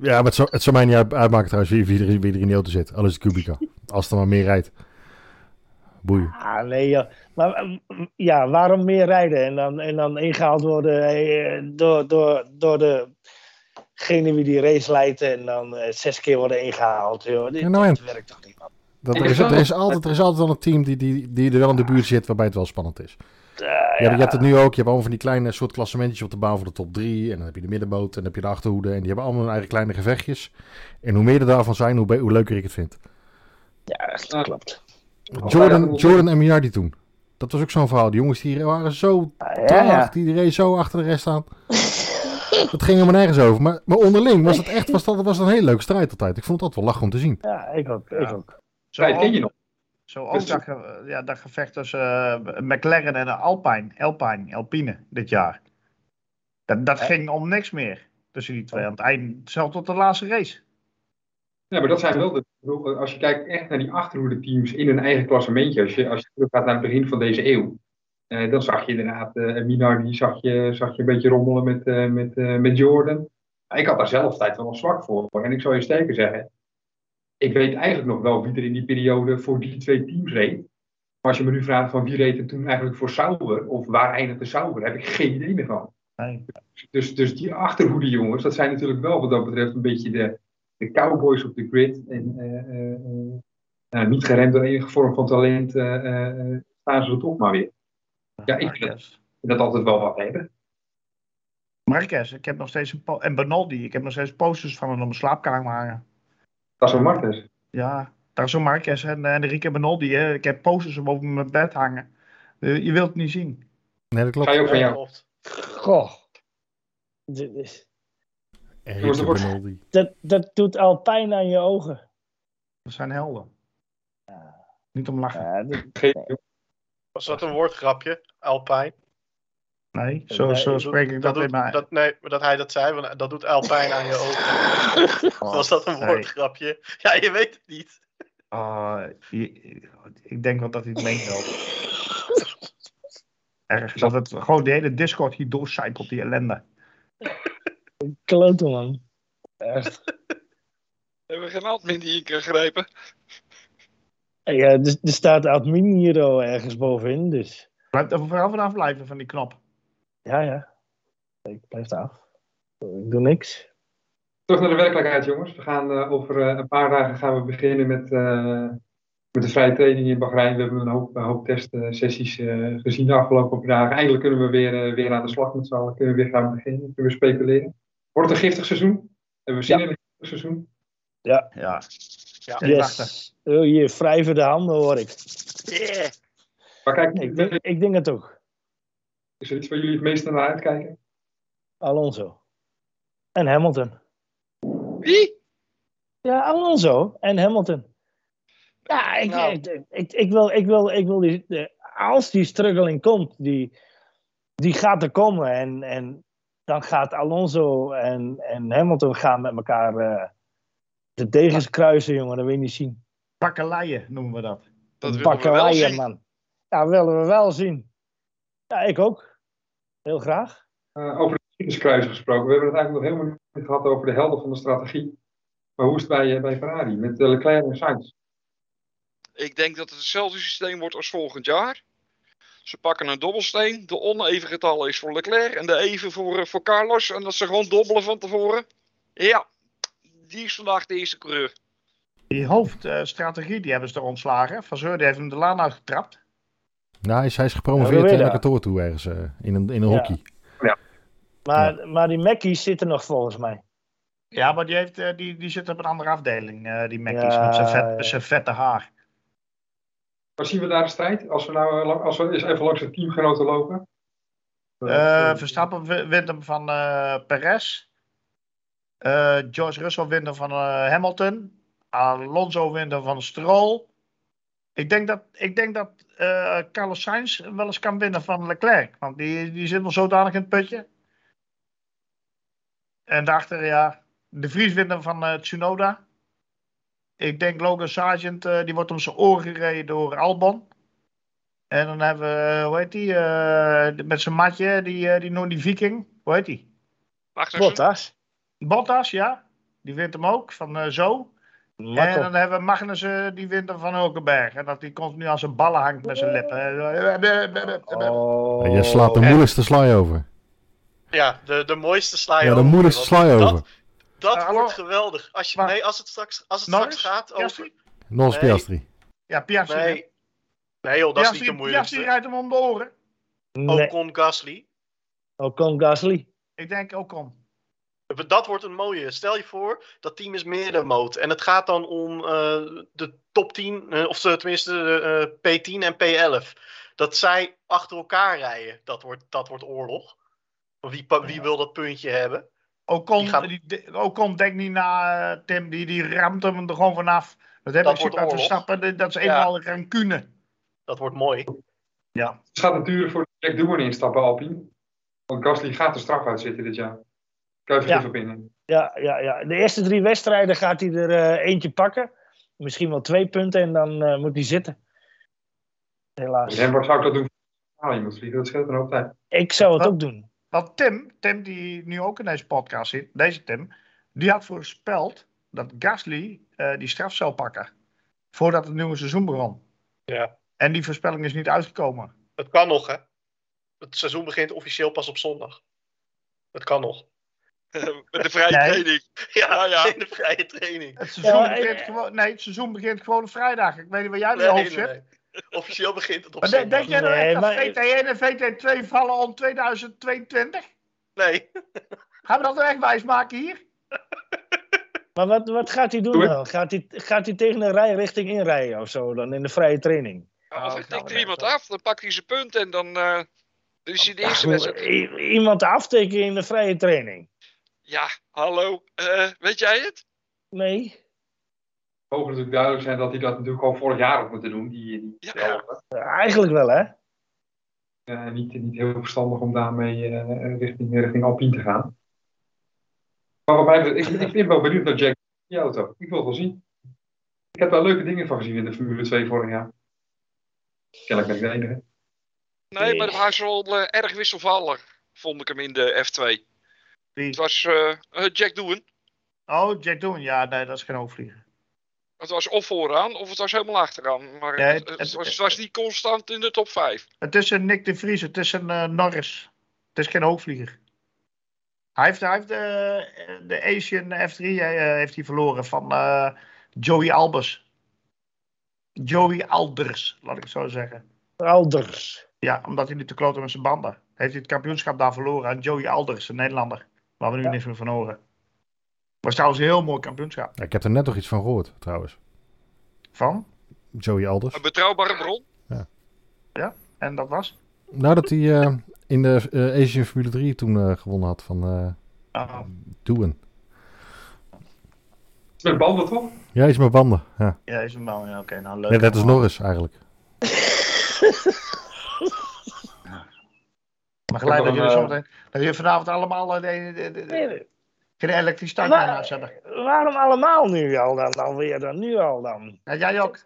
Ja, maar het zou, het zou mij niet uit- uitmaken trouwens wie, wie, er, wie er in die auto zit. Alles is Kubica. Als er maar meer rijdt. Boeien. Ah, nee, ja. Maar ja, waarom meer rijden en dan, en dan ingehaald worden eh, door, door, door degene wie die race leidt en dan eh, zes keer worden ingehaald. Joh. Dit, Ja, nou werkt toch niet, man. Dat, er, is, er, is altijd, er is altijd wel een team die, die, die er wel in de buurt zit waarbij het wel spannend is. Eh, Ja, je hebt het nu ook. Je hebt allemaal van die kleine soort klassementjes op de baan voor de top 3. En dan heb je de middenboot en dan heb je de achterhoede. En die hebben allemaal hun eigen kleine gevechtjes. En hoe meer er daarvan zijn, hoe, leuker ik het vind. ja, dat klopt. Jordan, Jordan en Miardi toen. Dat was ook zo'n verhaal. Die jongens die waren zo Ah, ja, traag. ja. Die reed zo achter de rest aan. dat ging helemaal nergens over. Maar, maar onderling was het echt was dat, was dat een hele leuke strijd altijd. Ik vond het altijd wel lachen om te zien. ja, ik ook. Ik ook. Zo Strijd ken je nog. Zo ook dat, ge- ja, dat gevecht tussen eh, McLaren en Alpine, Alpine, Alpine dit jaar. Dat, dat ging om niks meer tussen die twee. Aan het eind, zelfs tot de laatste race. Ja, maar dat zijn wel de. Als je kijkt echt naar die achterhoede teams in hun eigen klassementje, als je, als je teruggaat naar het begin van deze eeuw, eh, dan zag je inderdaad, eh Minardi zag je, zag je een beetje rommelen met, eh, met, eh, met Jordan. Ik had daar zelf tijd wel een zwak voor. En ik zou je sterker zeggen, ik weet eigenlijk nog wel wie er in die periode voor die twee teams reed. Maar als je me nu vraagt van wie reed er toen eigenlijk voor Sauber, of waar eindigde Sauber, heb ik geen idee meer van. Nee. Dus, dus die achterhoede jongens, dat zijn natuurlijk wel wat dat betreft een beetje de, de cowboys op de grid. En eh, eh, eh, nou, niet geremd door enige vorm van talent, staan ze er toch maar weer. Ja, ik vind dat, altijd wel wat hebben. Marquez, ik heb nog steeds een en Benaldi, ik heb nog steeds posters van hem op mijn slaapkamer hangen. Dat is een Martens. Ja, daar is zo'n Marquez en eh, Enrique Benaldi. Hè. Ik heb posters boven mijn bed hangen. Eh, je wilt het niet zien. Nee, dat klopt. Ga je ook van jou? Goh. Dit is- Enrique. Dat, dat doet al pijn aan je ogen. Dat zijn helden. Niet om lachen. Ja, dit- Was dat een woordgrapje? Alpine? Nee, zo, Nee, zo Dat spreek ik dat, doet, in mijn... dat, nee, maar dat hij dat zei, want dat doet Alpine aan je ogen. Was dat een Nee. woordgrapje? Ja, je weet het niet. Ah, je- ik denk wel dat hij het meent wel. Erg, dat het gewoon de hele Discord hier doorcijpelt, die ellende. Kloten, man. Echt. Hebben we geen admin die ik kan grijpen? Ja, er, er staat admin hier al ergens bovenin, dus... Blijf er vooral vanaf blijven van die knop. Ja, ja. Ik blijf daar af. Ik doe niks. Terug naar de werkelijkheid, jongens. We gaan eh, over eh, een paar dagen gaan we beginnen met, eh, met de vrije training in Bahrein. We hebben een hoop, hoop testsessies eh, gezien de afgelopen dagen. Eindelijk kunnen we weer, weer aan de slag met z'n allen. Kunnen we weer gaan beginnen. Kunnen we speculeren. Wordt het een giftig seizoen? Hebben we zin in een giftig seizoen? Ja. Ja. Wachten. Yes. Oh, hier, wrijven de handen hoor ik. Yeah. Maar kijk, Ik denk, ik denk het ook. Is er iets waar jullie het meest naar uitkijken? Alonso. En Hamilton. Wie? Ja, Alonso en Hamilton. Ja, ik, Nou. ik, ik, ik wil, ik wil, ik wil die, de- als die struggling komt, die, die gaat er komen. En, en dan gaat Alonso en, en Hamilton gaan met elkaar eh, de degens kruisen, jongen. Dat wil je niet zien. Bakkeleien noemen we dat. Dat willen we wel Bakkeleien, zien. man. Ja, willen we wel zien. Ja, ik ook. Heel graag. Eh, over de Kruis gesproken. We hebben het eigenlijk nog helemaal niet gehad over de helden van de strategie. Maar hoe is het bij, eh, bij Ferrari met eh, Leclerc en Sainz? Ik denk dat het hetzelfde systeem wordt als volgend jaar. Ze pakken een dobbelsteen. De oneven getal is voor Leclerc en de even voor, voor Carlos. En dat ze gewoon dobbelen van tevoren. Ja, die is vandaag de eerste coureur. Die hoofdstrategie, die hebben ze er ontslagen. Van Zeur, die heeft hem de laan uitgetrapt. Nou, hij is, hij is Ja, gepromoveerd dat? kantoor toe ergens. eh, in een, in een Ja. hockey. Maar, maar die Mackies zitten nog volgens mij. Ja, maar die, heeft, eh, die, die zit op een andere afdeling, eh, die Mackies, Ja, met zijn, vet, ja. zijn vette haar. Waar zien we daar een strijd? Als we nou als we eens even langs de teamgenoten lopen. Eh, Verstappen wi- wint hem van eh Perez. Eh, George Russell winnen van eh, Hamilton. Alonso winnen van Stroll. Ik denk dat, ik denk dat eh, Carlos Sainz wel eens kan winnen van Leclerc. Want die, die zit nog zodanig in het putje. En daarachter, ja, de Vries winnen van eh, Tsunoda. Ik denk Logan Sargent, eh, die wordt om zijn oren gereden door Albon. En dan hebben we, hoe heet die, eh, met zijn matje, die, die, die, die viking. Hoe heet die? Bottas. Bottas, ja. Die wint hem ook, van eh, zo. En dan hebben we Magnussen, die wint hem van Hulkenberg. En dat die continu aan zijn ballen hangt met zijn lippen. Oh. je slaat de moeilijkste sla over. Ja, de, de mooiste sla je Ja, de over, moeilijkste want sla je dat- over. Dat Uh, wordt geweldig. Als, je, Maar- nee, als het straks, als het Norris? straks gaat over... Norris Nee. Piastri. Ja, Piastri. Nee, nee joh, dat is niet de moeilijkste. Piastri rijdt hem om de oren. Nee, Ocon Gasly. Ocon Gasly. Ik denk ook om. Dat wordt een mooie. Stel je voor, dat team is middenmoot. En het gaat dan om eh, de top 10, eh, of ze- tenminste eh, P10 en P11. Dat zij achter elkaar rijden. Dat wordt, dat wordt oorlog. Wie, wie wil dat puntje hebben? Ocon, Die gaan- die, die- Ocon denkt niet na, Tim. Die, die ramt hem er gewoon vanaf. Dat heb Dat ik. Dat- is Ja. eenmaal rancune. Dat wordt mooi. Ja. Het gaat natuurlijk voor Jack Doohan instappen, Alpine. Want Gasly gaat er straf uitzitten dit jaar. Vergif op binnen. Ja, ja, ja. De eerste drie wedstrijden gaat hij er eh, eentje pakken. Misschien wel twee punten en dan eh, moet hij zitten. Helaas. En waar zou ik dat doen? Ah, je moet vliegen, dat scheelt een hoop tijd. Ik zou het Wat? ook doen. Want Tim, Tim die nu ook in deze podcast zit, deze Tim, die had voorspeld dat Gasly eh, die straf zou pakken. Voordat het nieuwe seizoen begon. Ja. En die voorspelling is niet uitgekomen. Het kan nog, hè? Het seizoen begint officieel pas op zondag. Het kan nog. Met de vrije Nee. training. Ja, Ja, ja. in de vrije training. Het seizoen, Ja, begint, eh, gewoon, nee, het seizoen begint gewoon op vrijdag. Ik weet niet waar jij in je nee, hoofd nee, zit. Officieel begint het op zondag. denk jij nou Nee, echt dat maar- VT1 en VT2 vallen om 2022? Nee. Gaan we dat nou echt wijsmaken hier? Maar wat, wat gaat hij doen dan? Gaat hij, gaat hij tegen een rijrichting inrijden of zo dan in de vrije training? Of Oh, hij gaan tikt er iemand af, dan pakt hij zijn punt en dan, eh, dan is hij de eerste Ja, wedstrijd. iemand aftekenen in de vrije training? Ja, hallo. eh, weet jij het? Nee. mogen natuurlijk duidelijk zijn dat hij dat natuurlijk al vorig jaar had moeten doen. Die, die Ja. Eigenlijk wel, hè? Eh, niet, niet heel verstandig om daarmee eh, richting, richting Alpine te gaan. Maar wat mij betreft, ik, ik ben wel benieuwd naar Jack die auto. Ik wil het wel zien. Ik heb daar leuke dingen van gezien in de Formule 2 vorig jaar. Kennelijk ben ik de enige. Nee, maar hij was wel erg wisselvallig, vond ik hem in de F2. Wie? Het was eh, eh, Jack Doohan. Oh, Jack Doen. Ja, nee, dat is geen hoofdvlieger. Het was of vooraan of het was helemaal achteraan. Maar Ja, het, het- het het- was, het was niet constant in de top 5. Het is een Nick de Vries, het is een eh, Norris. Het is geen hoogvlieger. Hij heeft, hij heeft de, de Asian F3 eh, heeft hij verloren van eh, Joey Albers. Joey Alders, laat ik het zo zeggen. Alders. Ja, omdat hij nu te kloten met zijn banden. Heeft hij het kampioenschap daar verloren aan Joey Alders, een Nederlander. Waar we nu Ja. niks meer van horen. Was trouwens een heel mooi kampioenschap. Ja, ik heb er net nog iets van gehoord, trouwens. Van? Joey Alders. Een betrouwbare bron. En dat was? Nou, dat hij eh, in de eh, Asian Formule 3 toen eh, gewonnen had van eh Oh. Doen. Met banden toch? Ja, iets met banden. Ja. Ja, is een man. Ja, oké, nou leuk. Nee, dat is Norris eigenlijk. Maar gelijk dat jullie, een, zometeen, dat jullie vanavond allemaal eh, de, de, de, de, Nee, geen elektriciteit meer hebben. waarom allemaal nu al dan? Alweer dan? Nu al dan? Ja, jij ook.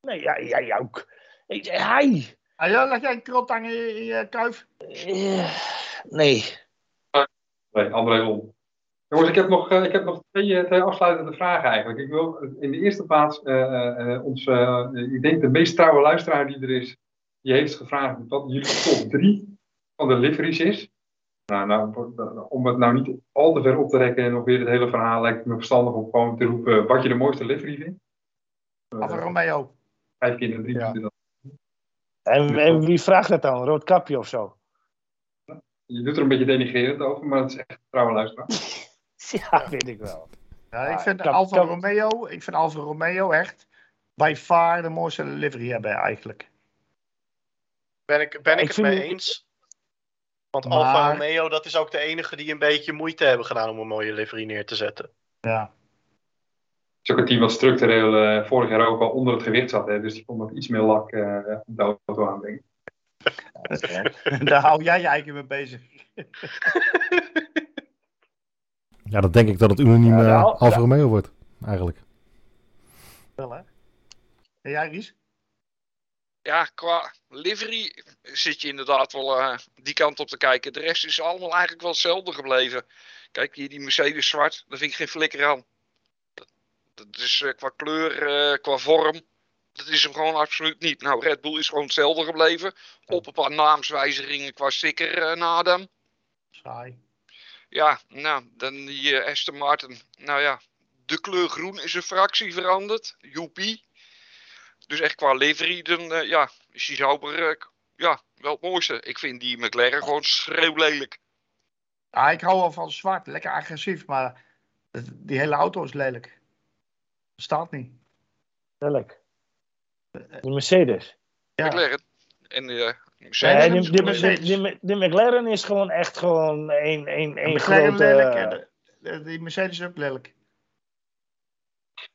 Nee, ja, jij ook. Ik, hij. Ah, ja, leg jij een krotang in je, in je kuif? Eh, nee. Nee, André Lon. Jongens, ik heb nog, eh, ik heb nog twee, twee afsluitende vragen eigenlijk. Ik wil in de eerste plaats eh, eh, eh, ons, eh, ik denk de meest trouwe luisteraar die er is, die heeft gevraagd wat jullie top 3 van de liveries is. Nou, nou, om het nou niet al te ver op te rekken en nog weer het hele verhaal, lijkt het me verstandig om gewoon te roepen wat je de mooiste livery vindt. Alfa Romeo. vijf keer in drie Ja. En, en wie vraagt dat dan? Rood kapje of zo? Je doet er een beetje denigrerend over, maar het is echt een trouwe luisteraar. Ja, weet ik wel. Ja, ik vind kap- Alfa kap- Romeo, ik vind Alfa Romeo echt by far de mooiste livery hebben eigenlijk. Ben ik, ben ik, Ik het mee eens. Want Maar- Alfa Romeo, dat is ook de enige die een beetje moeite hebben gedaan om een mooie livery neer te zetten. Ja. Het is ook een team wat structureel eh, vorig jaar ook al onder het gewicht zat. Hè, dus die kon ook iets meer lak eh, op de auto aanbrengen. Daar hou jij je eigen mee bezig. Ja, dan denk ik dat het unaniem Ja, eh, nou, Alfa ja. Romeo wordt, eigenlijk. Wel, hè? En jij, Ries? Ja, qua livery zit je inderdaad wel eh, die kant op te kijken. De rest is allemaal eigenlijk wel hetzelfde gebleven. Kijk, hier die Mercedes zwart, daar vind ik geen flikker aan. Dat, dat is eh, qua kleur, eh, qua vorm, dat is hem gewoon absoluut niet. Nou, Red Bull is gewoon hetzelfde gebleven. Op een paar naamswijzigingen qua sticker na hem. Saai. Ja, nou, dan die Aston Martin. Nou ja, de kleur groen is een fractie veranderd. Joepie. Dus echt qua livery, dan eh, ja, is die Sauber eh, ja, wel het mooiste. Ik vind die McLaren gewoon schreeuwlelijk. Ja, ik hou wel van zwart. Lekker agressief, maar die hele auto is lelijk. Staat niet. Welk? De Mercedes. Ja. McLaren. En eh Nee, Mercedes. Nee, die, Mercedes. die, die, die McLaren is gewoon echt gewoon één één één McLaren grote... lelijk de- de- die Mercedes is ook lelijk.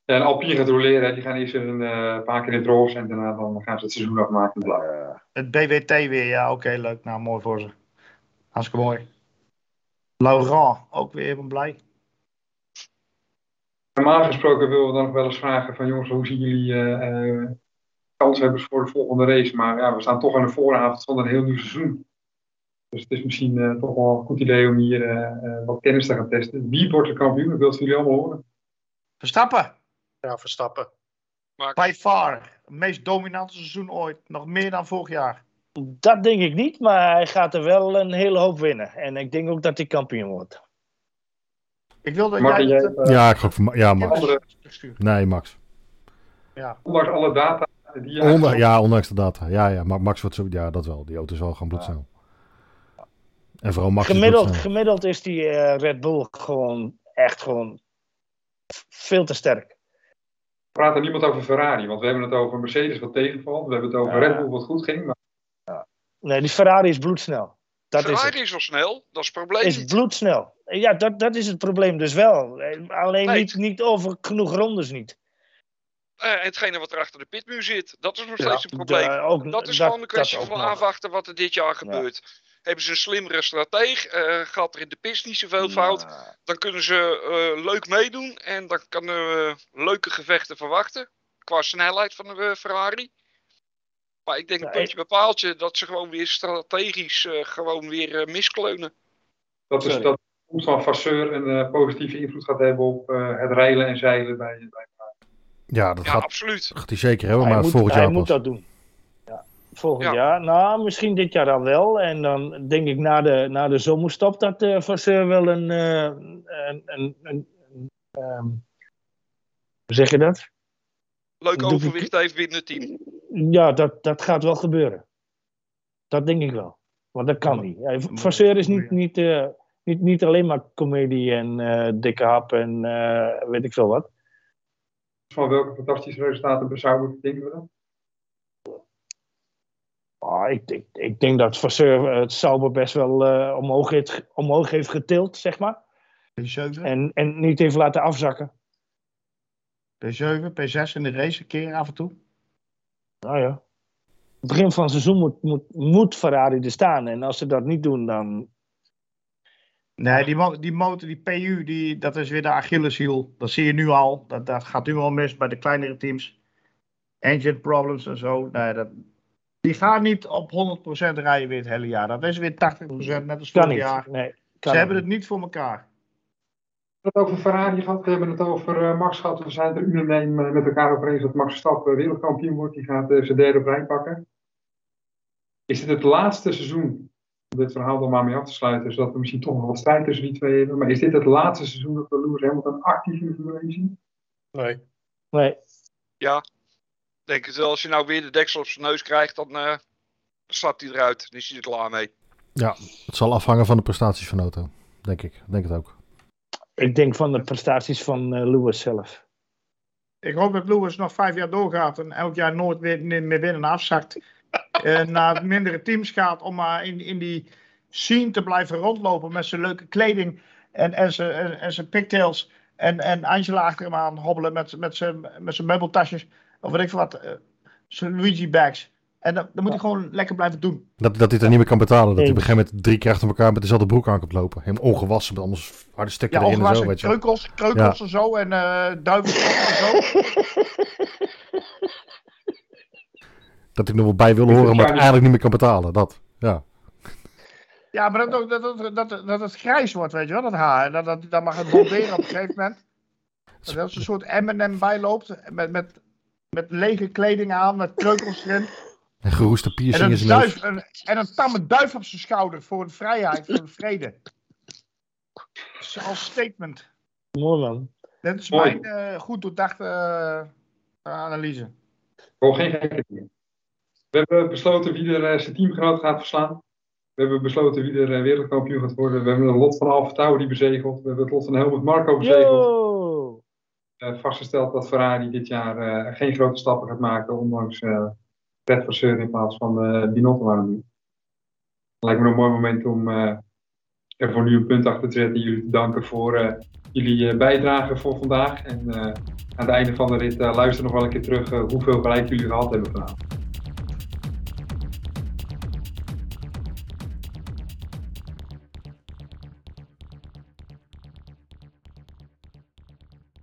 Ja, en Alpine gaat roleren. Die gaan eerst een eh, paar keer in het roze en daarna dan gaan ze het seizoen afmaken. Het BWT weer, ja, oké, leuk. Nou, mooi voor ze. Hartstikke mooi. Laurent, ook weer even blij. Normaal gesproken willen we dan nog wel eens vragen van jongens, hoe zien jullie eh eh, kanshebbers voor de volgende race? Maar ja, we staan toch aan de vooravond van een heel nieuw seizoen. Dus het is misschien eh, toch wel een goed idee om hier wat kennis te gaan testen. Wie wordt de kampioen? Dat wil het jullie allemaal horen. Verstappen, Ja, Verstappen. Maar by far. Het meest dominante seizoen ooit. Nog meer dan vorig jaar. Dat denk ik niet, maar hij gaat er wel een hele hoop winnen. En ik denk ook dat hij kampioen wordt. Ik wil dat jij... het, eh, Ja, ik ga voor Ja, Max. andere. Nee, Max. Ja. ondanks alle data die Onder, ja, ondanks de data. Ja, ja, maar Max wordt zo... Ja, dat wel. Die auto is wel gewoon bloedsnel. En vooral Max is Gemiddeld, bloedsnel. gemiddeld is die eh, Red Bull gewoon echt gewoon veel te sterk. praat er niemand over Ferrari, want we hebben het over Mercedes wat tegenvalt. We hebben het over Ja. Red Bull wat goed ging. Maar Nee, die Ferrari is bloedsnel. Dat is Ferrari is wel snel, dat is het probleem Is niet. bloedsnel. Ja, dat, dat is het probleem dus wel. Alleen Nee. niet, niet over genoeg rondes niet. Eh, en hetgene wat er achter de pitmuur zit, dat is nog Ja, steeds een probleem. de- ook- Dat is dat- gewoon een kwestie van nog. afwachten wat er dit jaar gebeurt. Hebben ze een slimmere strateeg? eh, gaat er in de pist niet zoveel fout? Ja. Dan kunnen ze eh, leuk meedoen en dan kunnen we leuke gevechten verwachten. Qua snelheid van de eh, Ferrari. Maar ik denk Ja, een puntje bepaaltje dat ze gewoon weer strategisch eh, gewoon weer miskleunen. dat is dat van Vasseur een eh, positieve invloed gaat hebben op eh, het reilen en zeilen bij, bij Ja, dat Ja, gaat, absoluut. gaat hij zeker hebben, Hij, maar moet, volgend hij jaar moet pas. dat doen. Volgend Ja. jaar. Nou, misschien dit jaar dan wel. En dan denk ik na de, na de zomerstop dat eh Vasseur wel een, eh, een, een, een, een, ehm, hoe zeg je dat? Leuk overwicht heeft binnen het team. Ja, dat, dat gaat wel gebeuren. Dat denk ik wel. Want dat kan niet. Ja, Vasseur is niet, niet, eh, niet, niet alleen maar comedie en eh, dikke hap en eh, weet ik veel wat. van welke fantastische resultaten zouden denken we dan? Ah, ik, ik, ik denk dat Vasseur eh, het Sauber best wel eh, omhoog, heeft, omhoog heeft getild, zeg maar. P7, En, en niet heeft laten afzakken. P7, P6 in de race een keer af en toe. Nou ja. Het begin van het seizoen moet, moet, moet Ferrari er staan. En als ze dat niet doen, dan. Nee, die, mo- die motor, die PU, die, dat is weer de Achilleshiel. Dat zie je nu al. Dat, dat gaat nu al mis bij de kleinere teams. Engine problems en zo. Nee, dat, die gaan niet op 100% rijden weer het hele jaar. Dat is weer 80% net als vorig niet. jaar. Nee, Ze hebben niet. het niet voor elkaar. We hebben het over Ferrari gehad, we hebben het over eh, Max gehad. We zijn er unaniem eh, met elkaar over eens dat Max Verstappen wereldkampioen wordt. Die gaat eh, zijn derde op rij pakken. Is dit het laatste seizoen, om dit verhaal dan maar mee af te sluiten, zodat we misschien toch nog wat strijd tussen die twee hebben. Maar is dit het laatste seizoen dat we Lewis Hamilton actief in de Formule 1 zien? Nee. Nee. Denk het wel, als je nou weer de deksel op zijn neus krijgt, dan eh slapt hij eruit. Dan is hij er klaar mee. Het zal afhangen van de prestaties van auto. Denk ik. Denk het ook. Ik denk van de prestaties van eh, Lewis zelf. Ik hoop dat Lewis nog vijf jaar doorgaat en elk jaar nooit weer meer winnen afzakt. En naar mindere teams gaat om maar in, in die zien te blijven rondlopen met zijn leuke kleding en, en zijn, en, en zijn pigtails. En, en Angela achter hem aan hobbelen met, met, zijn, met zijn meubeltasjes. Of weet ik veel wat. eh, zijn Luigi bags. En dan, dan moet hij gewoon lekker blijven doen. Dat, dat hij het dan niet meer kan betalen. Dat hij op een gegeven moment drie keer achter elkaar met dezelfde broek aan komt lopen. Helemaal ongewassen, met allemaal harde stukken Ja, erin en zo. Weet je. kreukels, kreukels en zo. En eh duivenstoppen en zo. Dat ik nog wel bij wil horen, maar het eigenlijk niet meer kan betalen. Dat, ja. Ja, maar dat, ook- dat, dat, dat, dat het grijs wordt, weet je wel, dat haar. Dat, dat, dat mag het bomberen op een gegeven moment. Dat er als een soort M&M bijloopt. Met, met, met lege kleding aan, met kreukels erin. En geroeste En piercing in een, zijn duif, neus. een, en een tamme duif op zijn schouder voor de vrijheid, voor de vrede. Als statement. Mooi man. Dat is Mooi. mijn eh, goed doordachte eh, analyse. Gewoon geen gekke dingen. We hebben besloten wie er eh, zijn teamgenoot gaat verslaan. We hebben besloten wie er wereldkampioen gaat worden. We hebben het lot van Alfa Tauri bezegeld. We hebben het lot van Helmut Marko bezegeld. Yo! Eh, vastgesteld dat Ferrari dit jaar eh, geen grote stappen gaat maken. Ondanks eh Red Vasseur in plaats van eh Binotto het. Lijkt me een mooi moment om eh, er voor nu een punt achter te zetten. Jullie te danken voor eh, jullie eh, bijdrage voor vandaag. En eh, aan het einde van de rit eh, luister nog wel een keer terug eh, hoeveel bereik jullie gehad hebben vanavond.